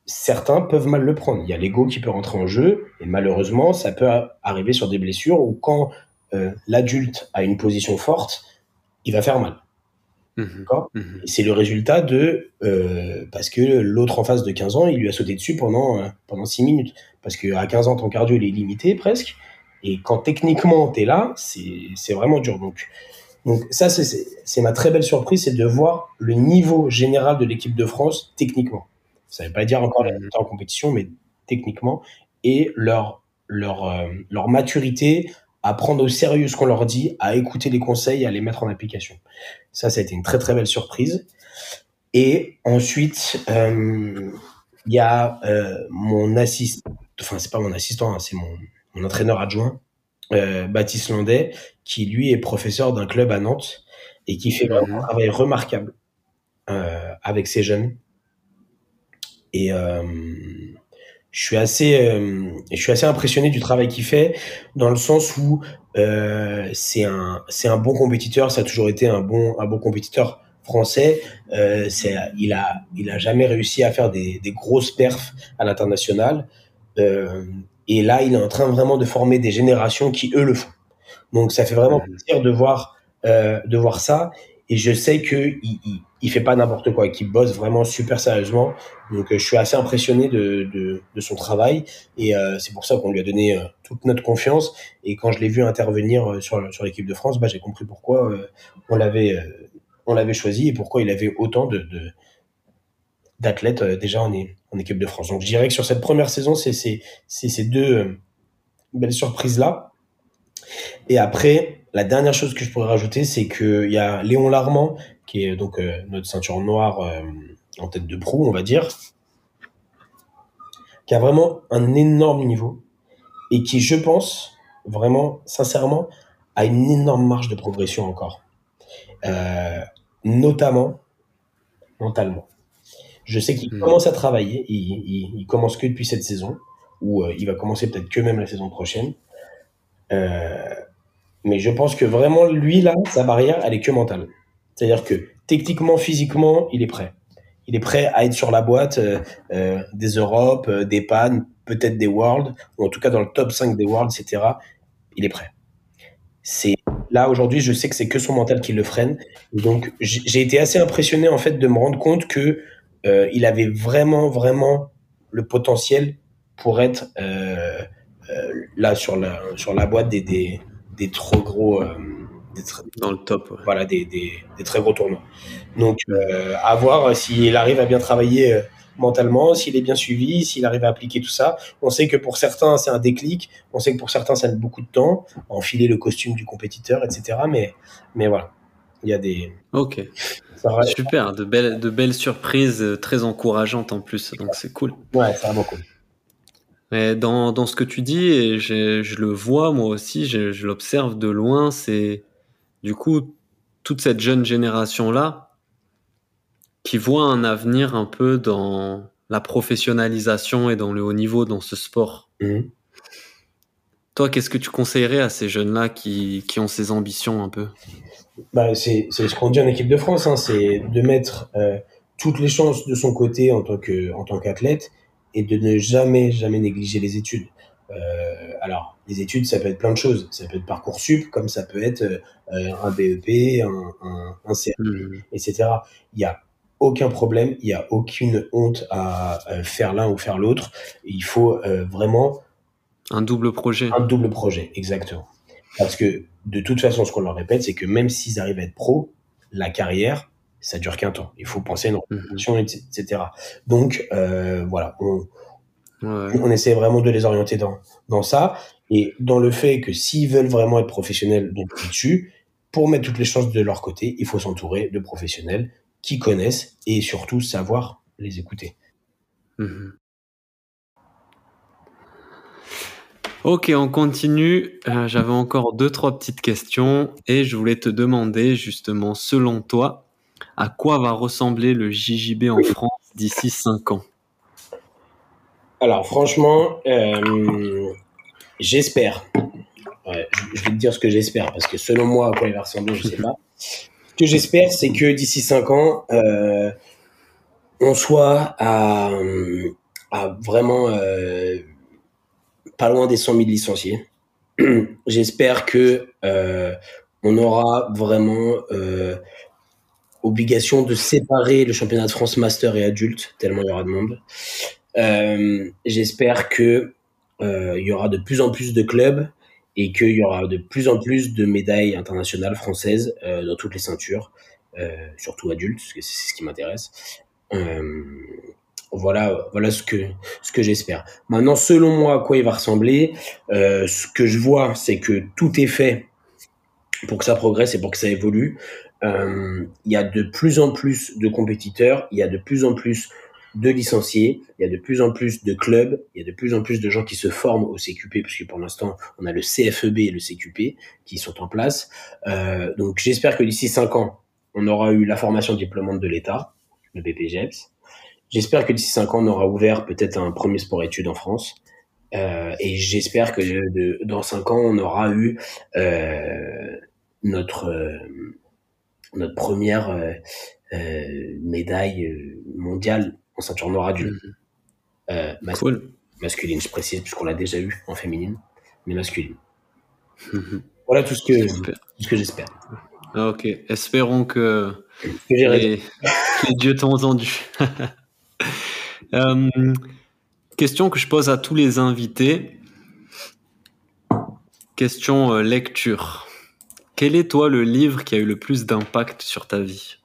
certains peuvent mal le prendre. Il y a l'ego qui peut rentrer en jeu, et malheureusement, ça peut arriver sur des blessures où quand euh, l'adulte a une position forte, il va faire mal. Mmh mmh c'est le résultat de euh, parce que l'autre en face de 15 ans, il lui a sauté dessus pendant euh, pendant 6 minutes. Parce que à 15 ans ton cardio il est limité presque. Et quand techniquement tu es là, c'est vraiment dur. Donc donc ça c'est ma très belle surprise c'est de voir le niveau général de l'équipe de France techniquement. Ça veut pas dire encore les résultats en compétition, mais techniquement, et leur, leur, euh, leur maturité à prendre au sérieux ce qu'on leur dit, à écouter les conseils, à les mettre en application. Ça, ça a été une très très belle surprise. Et ensuite, euh, il y a euh, mon assistant, enfin c'est pas mon assistant, hein, c'est mon, entraîneur adjoint, Baptiste Landais, qui lui est professeur d'un club à Nantes et qui fait un travail remarquable avec ces jeunes. Et euh, je suis assez, euh, je suis assez impressionné du travail qu'il fait dans le sens où euh, c'est un, c'est un bon compétiteur. Ça a toujours été un bon, un bon compétiteur français. Euh, c'est, il a, il a jamais réussi à faire des, des grosses perfs à l'international. Et là, il est en train vraiment de former des générations qui eux le font. Donc, ça fait vraiment plaisir de voir, de voir ça. Et je sais que il, il, il fait pas n'importe quoi, qu'il bosse vraiment super sérieusement. Donc euh, je suis assez impressionné de, de, de son travail et euh, c'est pour ça qu'on lui a donné euh, toute notre confiance. Et quand je l'ai vu intervenir sur, sur l'équipe de France, bah, j'ai compris pourquoi on l'avait on l'avait choisi et pourquoi il avait autant de, de d'athlètes déjà en, équipe de France. Donc je dirais que sur cette première saison, c'est ces deux belles surprises là. Et après, la dernière chose que je pourrais rajouter, c'est qu'il y a Léon Larmand, qui est donc euh, notre ceinture noire euh, en tête de proue, on va dire, qui a vraiment un énorme niveau et qui, je pense, vraiment, sincèrement, a une énorme marge de progression encore. Euh, notamment mentalement. Je sais qu'il hmm. commence à travailler, il, il, commence que depuis cette saison, ou il va commencer peut-être que même la saison prochaine. Euh, mais je pense que vraiment, lui, là, sa barrière, elle est que mentale. C'est-à-dire que techniquement, physiquement, il est prêt. Il est prêt à être sur la boîte euh, euh des Europes, euh, des Pannes, peut-être des Worlds, ou en tout cas dans le top 5 des Worlds, etc. Il est prêt. C'est là aujourd'hui, je sais que c'est que son mental qui le freine. Donc j'ai été assez impressionné en fait de me rendre compte que il avait vraiment, vraiment le potentiel pour être là sur la boîte des des trop gros euh, des dans le top voilà des, des, des, très gros tournois. Donc euh, à voir s'il arrive à bien travailler euh, mentalement s'il est bien suivi s'il arrive à appliquer tout ça. On sait que pour certains c'est un déclic. On sait que pour certains ça met beaucoup de temps enfiler le costume du compétiteur etc mais mais voilà. Il y a des ok. Super. De belles de belles surprises très encourageantes en plus. Donc c'est cool. Ouais c'est vraiment cool mais dans, dans ce que tu dis, et je, je le vois moi aussi, je, je l'observe de loin, c'est du coup toute cette jeune génération-là qui voit un avenir un peu dans la professionnalisation et dans le haut niveau dans ce sport. Mmh. Toi, qu'est-ce que tu conseillerais à ces jeunes-là qui, qui ont ces ambitions un peu? Bah, C'est ce qu'on dit en équipe de France, hein, c'est de mettre euh, toutes les chances de son côté en tant qu'athlète et de ne jamais, jamais négliger les études. Euh, alors, les études, ça peut être plein de choses. Ça peut être Parcoursup, comme ça peut être euh, un BEP, un, un, un CRP, mmh. etc. Il y a aucun problème, il y a aucune honte à, faire l'un ou faire l'autre. Il faut euh, vraiment un double projet. Un double projet, exactement. Parce que de toute façon, ce qu'on leur répète, c'est que même s'ils arrivent à être pro, la carrière, ça dure qu'un temps. Il faut penser à une reconversion, etc. Donc euh, voilà, on, on essaie vraiment de les orienter dans, dans ça et dans le fait que s'ils veulent vraiment être professionnels dessus, pour mettre toutes les chances de leur côté, il faut s'entourer de professionnels qui connaissent et surtout savoir les écouter. Mhm. Ok, on continue. Euh, j'avais encore deux, trois petites questions et je voulais te demander justement, selon toi, à quoi va ressembler le JJB en France d'ici cinq ans? Alors franchement, euh, j'espère. je vais te dire ce que j'espère parce que selon moi, à quoi il va ressembler, je sais pas. Ce que j'espère, c'est que d'ici cinq ans, euh, on soit à, à vraiment pas loin des 100 000 licenciés. [CLEARS THROAT] J'espère que euh, on aura vraiment euh, obligation de séparer le championnat de France master et adulte, tellement il y aura de monde. Euh, J'espère que euh, il y aura de plus en plus de clubs et qu'il y aura de plus en plus de médailles internationales françaises euh, dans toutes les ceintures, surtout adultes, parce que c'est ce qui m'intéresse. Voilà, voilà ce que ce que j'espère. Maintenant, selon moi, à quoi il va ressembler, ce que je vois, c'est que tout est fait pour que ça progresse et pour que ça évolue. Euh, il y a de plus en plus de compétiteurs, il y a de plus en plus de licenciés, il y a de plus en plus de clubs, il y a de plus en plus de gens qui se forment au CQP, puisque pour l'instant, on a le CFEB et le CQP qui sont en place. Euh, donc j'espère que d'ici cinq ans, on aura eu la formation diplômante de l'État, le BPGEPS. J'espère que d'ici cinq ans, on aura ouvert peut-être un premier sport-études en France. Euh, et j'espère que dans cinq ans, on aura eu notre notre première euh, euh, médaille mondiale en ceinture noire adulte. Mhm. Masculine, masculine, je précise, puisqu'on l'a déjà eu en féminine, mais masculine. Mhm. Voilà tout ce que, tout ce que j'espère. Ok, espérons que, que les, dieux t'ont entendu. [LAUGHS] Euh, question que je pose à tous les invités. Question euh, lecture. Quel est toi le livre qui a eu le plus d'impact sur ta vie?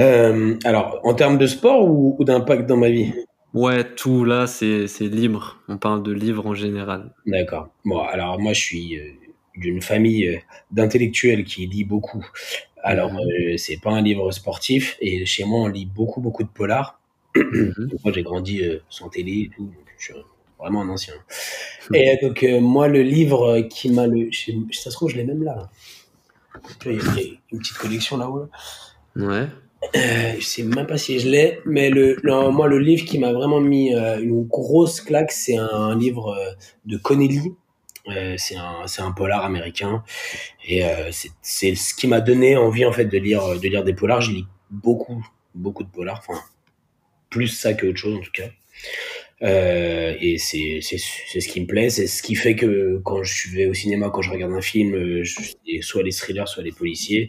Euh, Alors, en termes de sport ou, d'impact dans ma vie? Ouais, tout là, c'est libre. On parle de livres en général. D'accord. Bon, alors moi, je suis d'une famille d'intellectuels qui lit beaucoup. Alors, euh, c'est pas un livre sportif et chez moi, on lit beaucoup, beaucoup de polars. Mhm. moi, j'ai grandi euh, sans télé et tout, donc je suis vraiment un ancien. Et donc, euh, moi, le livre qui m'a le. Ça se trouve, je l'ai même là. Il y a une petite collection là-haut. Ouais. Euh, je sais même pas si je l'ai, mais le, moi, le livre qui m'a vraiment mis une grosse claque, c'est un, livre de Connelly euh, c'est un, un polar américain et euh, c'est, c'est ce qui m'a donné envie en fait de lire, de lire des polars. Je lis beaucoup, beaucoup de polars, enfin plus ça que autre chose en tout cas. Euh, et c'est, c'est, c'est ce qui me plaît, c'est ce qui fait que quand je vais au cinéma, quand je regarde un film, je, soit les thrillers, soit les policiers,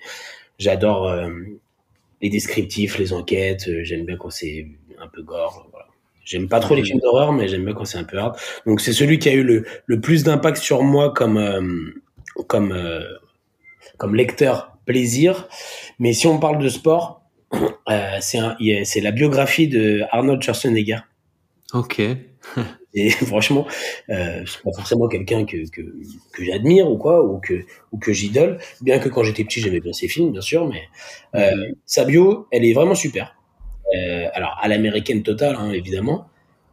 j'adore euh, les descriptifs, les enquêtes. J'aime bien quand c'est un peu gore. Voilà. J'aime pas trop les films d'horreur, mais j'aime bien quand c'est un peu hard. Donc c'est celui qui a eu le, le plus d'impact sur moi comme euh, comme euh, comme lecteur plaisir. Mais si on parle de sport, [COUGHS] euh, c'est c'est la biographie de Arnold Schwarzenegger. Ok. [LAUGHS] Et franchement, euh, c'est pas forcément quelqu'un que, que, que j'admire ou quoi, ou que, ou que j'idole. Bien que quand j'étais petit, j'aimais bien ses films, bien sûr, mais euh, sa bio, elle est vraiment super. Euh, alors à l'américaine totale, hein, évidemment,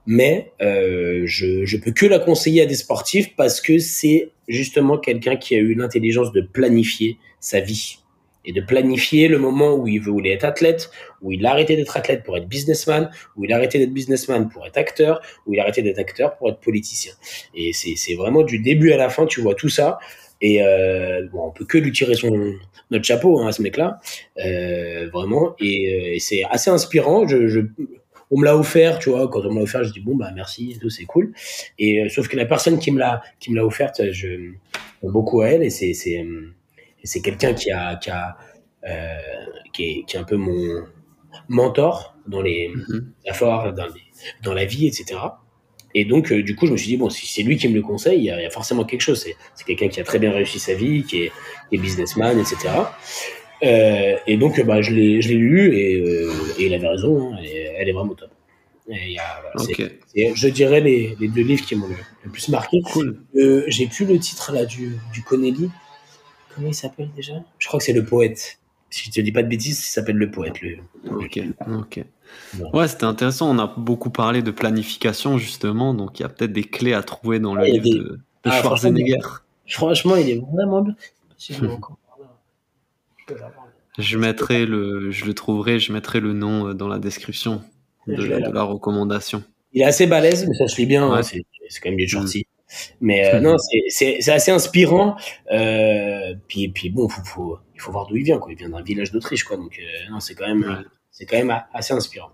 mais euh, je, je peux que la conseiller à des sportifs parce que c'est justement quelqu'un qui a eu l'intelligence de planifier sa vie et de planifier le moment où il voulait être athlète, où il a arrêté d'être athlète pour être businessman, où il a arrêté d'être businessman pour être acteur, où il a arrêté d'être acteur pour être politicien. Et c'est vraiment du début à la fin, tu vois tout ça. Et euh, bon, on peut que lui tirer son notre chapeau hein, à ce mec-là, euh, vraiment. Et, euh, c'est assez inspirant. Je, je on me l'a offert, tu vois. Quand on me l'a offert, je dis bon bah merci, tout c'est cool. Et euh, sauf que la personne qui me l'a qui me l'a offerte, je beaucoup à elle et c'est c'est c'est quelqu'un qui a qui a euh, qui est qui est un peu mon mentor dans les mm -hmm. dans les, dans la vie, etc. Et donc, euh, du coup, je me suis dit, bon, si c'est lui qui me le conseille, il y a, forcément quelque chose. C'est quelqu'un qui a très bien réussi sa vie, qui est, qui est businessman, etc. Euh, et donc, bah, je l'ai lu et, euh, et, il avait raison, hein, elle, est, vraiment top. Et y a, voilà, je dirais les, les, deux livres qui m'ont le, plus marqué. Cool. J'ai plus le titre là du, du Connelly. Comment il s'appelle déjà? Je crois que c'est le poète. Si je te dis pas de bêtises, il s'appelle le poète. Le... Ok, ok. Ouais, c'était intéressant. On a beaucoup parlé de planification, justement. Donc, il y a peut-être des clés à trouver dans le livre de, ah, Schwarzenegger. Franchement, il est vraiment bien. [LAUGHS] je mettrai le, je le trouverai, je mettrai le nom euh, dans la description de, la recommandation. Il est assez balèze, mais ça se lit bien. Hein. c'est quand même bien gentil. Mais euh, non, c'est assez inspirant. Euh, puis, puis bon, faut, faut, il faut voir d'où il vient. Quoi. Il vient d'un village d'Autriche, quoi. Donc euh, non, c'est quand même, c'est quand même assez inspirant.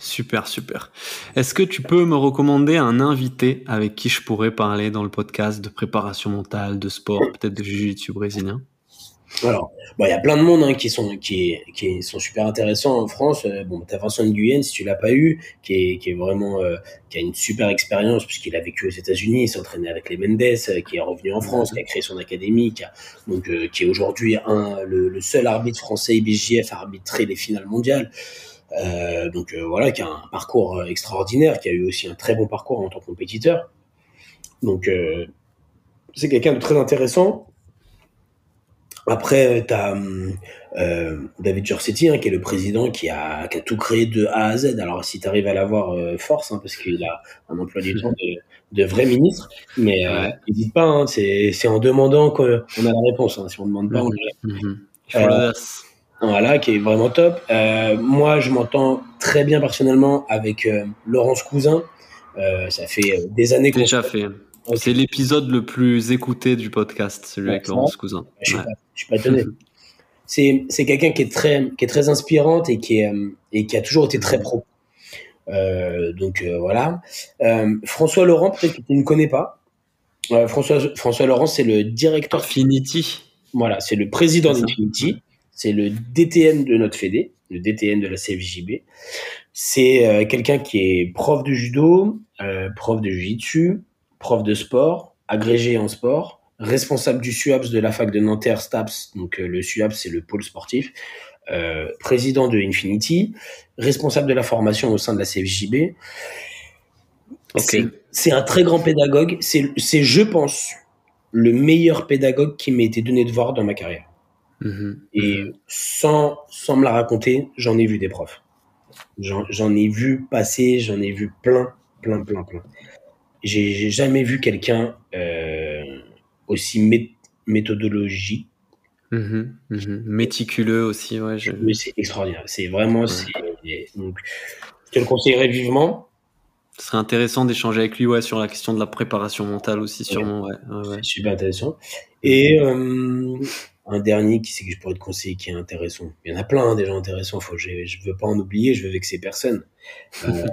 Super, super. Est-ce que tu peux me recommander un invité avec qui je pourrais parler dans le podcast de préparation mentale, de sport, peut-être de jiu-jitsu brésilien? Alors, il y a plein de monde hein, qui sont qui, qui sont super intéressants en France. Euh, bon, t'as Vincent Nguyen si tu l'as pas eu, qui est qui est vraiment euh, qui a une super expérience puisqu'il a vécu aux États-Unis, il s'est entraîné avec les Mendes, euh, qui est revenu en France, qui a créé son académie, qui a, donc qui est aujourd'hui un le, seul arbitre français IBJF à arbitrer les finales mondiales. donc voilà, qui a un parcours extraordinaire, qui a eu aussi un très bon parcours en tant que compétiteur. Donc c'est quelqu'un de très intéressant après, tu as euh, David Giorsetti, hein, qui est le président qui a, qui a tout créé de A à Z. Alors, si tu arrives à l'avoir, euh, force, hein, parce qu'il a un emploi du temps de, de vrai ministre. Mais euh, n'hésite pas, hein, c'est en demandant qu'on a la réponse. Si on ne demande pas, on mm euh, Voilà, qui est vraiment top. Euh, moi, je m'entends très bien personnellement avec Laurence Cousin. ça fait des années qu'on... Déjà fait. C'est l'épisode le plus écouté du podcast, celui avec Laurence Cousin. Je suis, suis pas étonné. c'est c'est quelqu'un qui est très qui est très inspirante et qui est euh, et qui a toujours été très pro. Euh, donc euh, voilà. Euh, François Laurent, peut-être que tu ne connais pas. Euh, François François Laurent, c'est le directeur Infinity. Voilà, c'est le président d'Infinity. C'est le DTN de notre fédé, le DTN de la CFJB. C'est quelqu'un qui est prof de judo, prof de jiu-jitsu, prof de sport, agrégé en sport, responsable du SUAPS de la fac de Nanterre STAPS, donc euh, le SUAPS c'est le pôle sportif, euh, président de Infinity, responsable de la formation au sein de la CFJB. C'est un très grand pédagogue, c'est je pense le meilleur pédagogue qui m'a été donné de voir dans ma carrière. Mm-hmm. Et sans, sans me la raconter, j'en ai vu des profs. J'en ai vu passer, j'en ai vu plein, plein, plein, plein j'ai jamais vu quelqu'un euh, aussi méthodologique. Mm-hmm, mm-hmm. Méticuleux aussi, ouais. Je... C'est extraordinaire. C'est vraiment. Donc, je te le conseillerais vivement. Ce serait intéressant d'échanger avec lui ouais, sur la question de la préparation mentale aussi, sûrement. Ouais. Ouais, Super intéressant. Et euh, un dernier qui c'est que je pourrais te conseiller qui est intéressant. Il y en a plein hein, des gens intéressants. Faut, je, je veux pas en oublier, je veux vexer personne. Euh...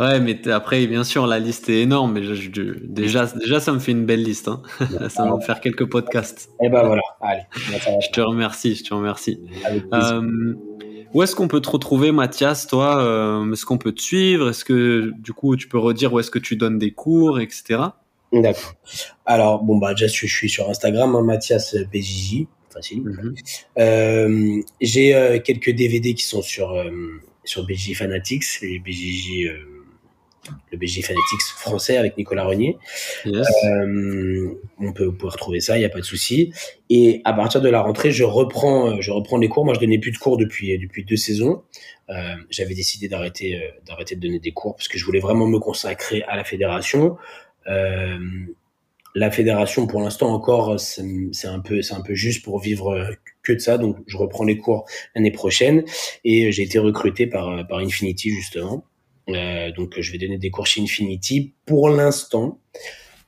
[LAUGHS] ouais, mais après, bien sûr, la liste est énorme. Mais déjà, déjà, ça me fait une belle liste. Hein. [LAUGHS] ça va me faire quelques podcasts. Et eh ben voilà. Allez. je te remercie, je te remercie. Euh, où est-ce qu'on peut te retrouver, Mathias Toi, euh, est-ce qu'on peut te suivre? Est-ce que du coup, tu peux redire où est-ce que tu donnes des cours, etc. D'accord. Alors, bon, bah, déjà, je, suis sur Instagram, hein, Mathias PJJ facile. Mhm. Euh, j'ai quelques DVD qui sont sur sur BJ Fanatics, BJJ, le BJ Fanatics français avec Nicolas Renier. on peut pouvoir retrouver ça, il n'y a pas de souci. Et à partir de la rentrée, je reprends je reprends les cours. Moi, je donnais plus de cours depuis depuis deux saisons. J'avais décidé d'arrêter d'arrêter de donner des cours parce que je voulais vraiment me consacrer à la fédération. Euh, la fédération, pour l'instant encore, c'est un peu, c'est un peu juste pour vivre euh, que de ça. Donc, je reprends les cours l'année prochaine et j'ai été recruté par euh, par Infinity justement. Euh, donc, je vais donner des cours chez Infinity. Pour l'instant,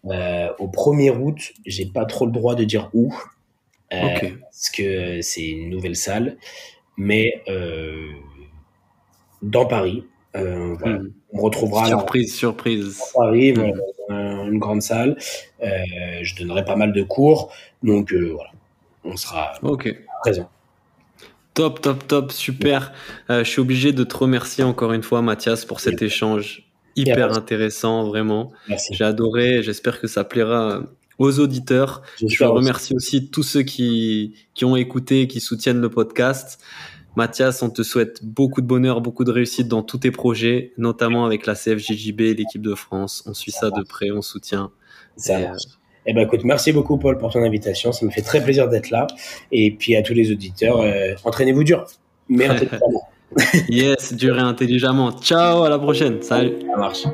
euh, au 1er août, j'ai pas trop le droit de dire où, euh, parce que c'est une nouvelle salle, mais dans Paris. Voilà. Hmm. On retrouvera surprise, surprise. Paris, hmm une grande salle. Euh, je donnerai pas mal de cours. Donc euh, voilà, on sera présent. Top, top, top, super. Euh, je suis obligé de te remercier encore une fois, Mathias, pour cet échange hyper intéressant, vraiment. J'ai adoré. J'espère que ça plaira aux auditeurs. Je remercie aussi tous ceux qui, qui ont écouté, qui soutiennent le podcast. Mathias, on te souhaite beaucoup de bonheur, beaucoup de réussite dans tous tes projets, notamment avec la CFJJB et l'équipe de France. On suit ça de près, on soutient. Ça Eh ben, écoute, merci beaucoup, Paul, pour ton invitation. Ça me fait très plaisir d'être là. Et puis, à tous les auditeurs, euh, entraînez-vous dur, mais [LAUGHS] intelligemment. yes, dur et intelligemment. Ciao, à la prochaine. Salut. Ça marche.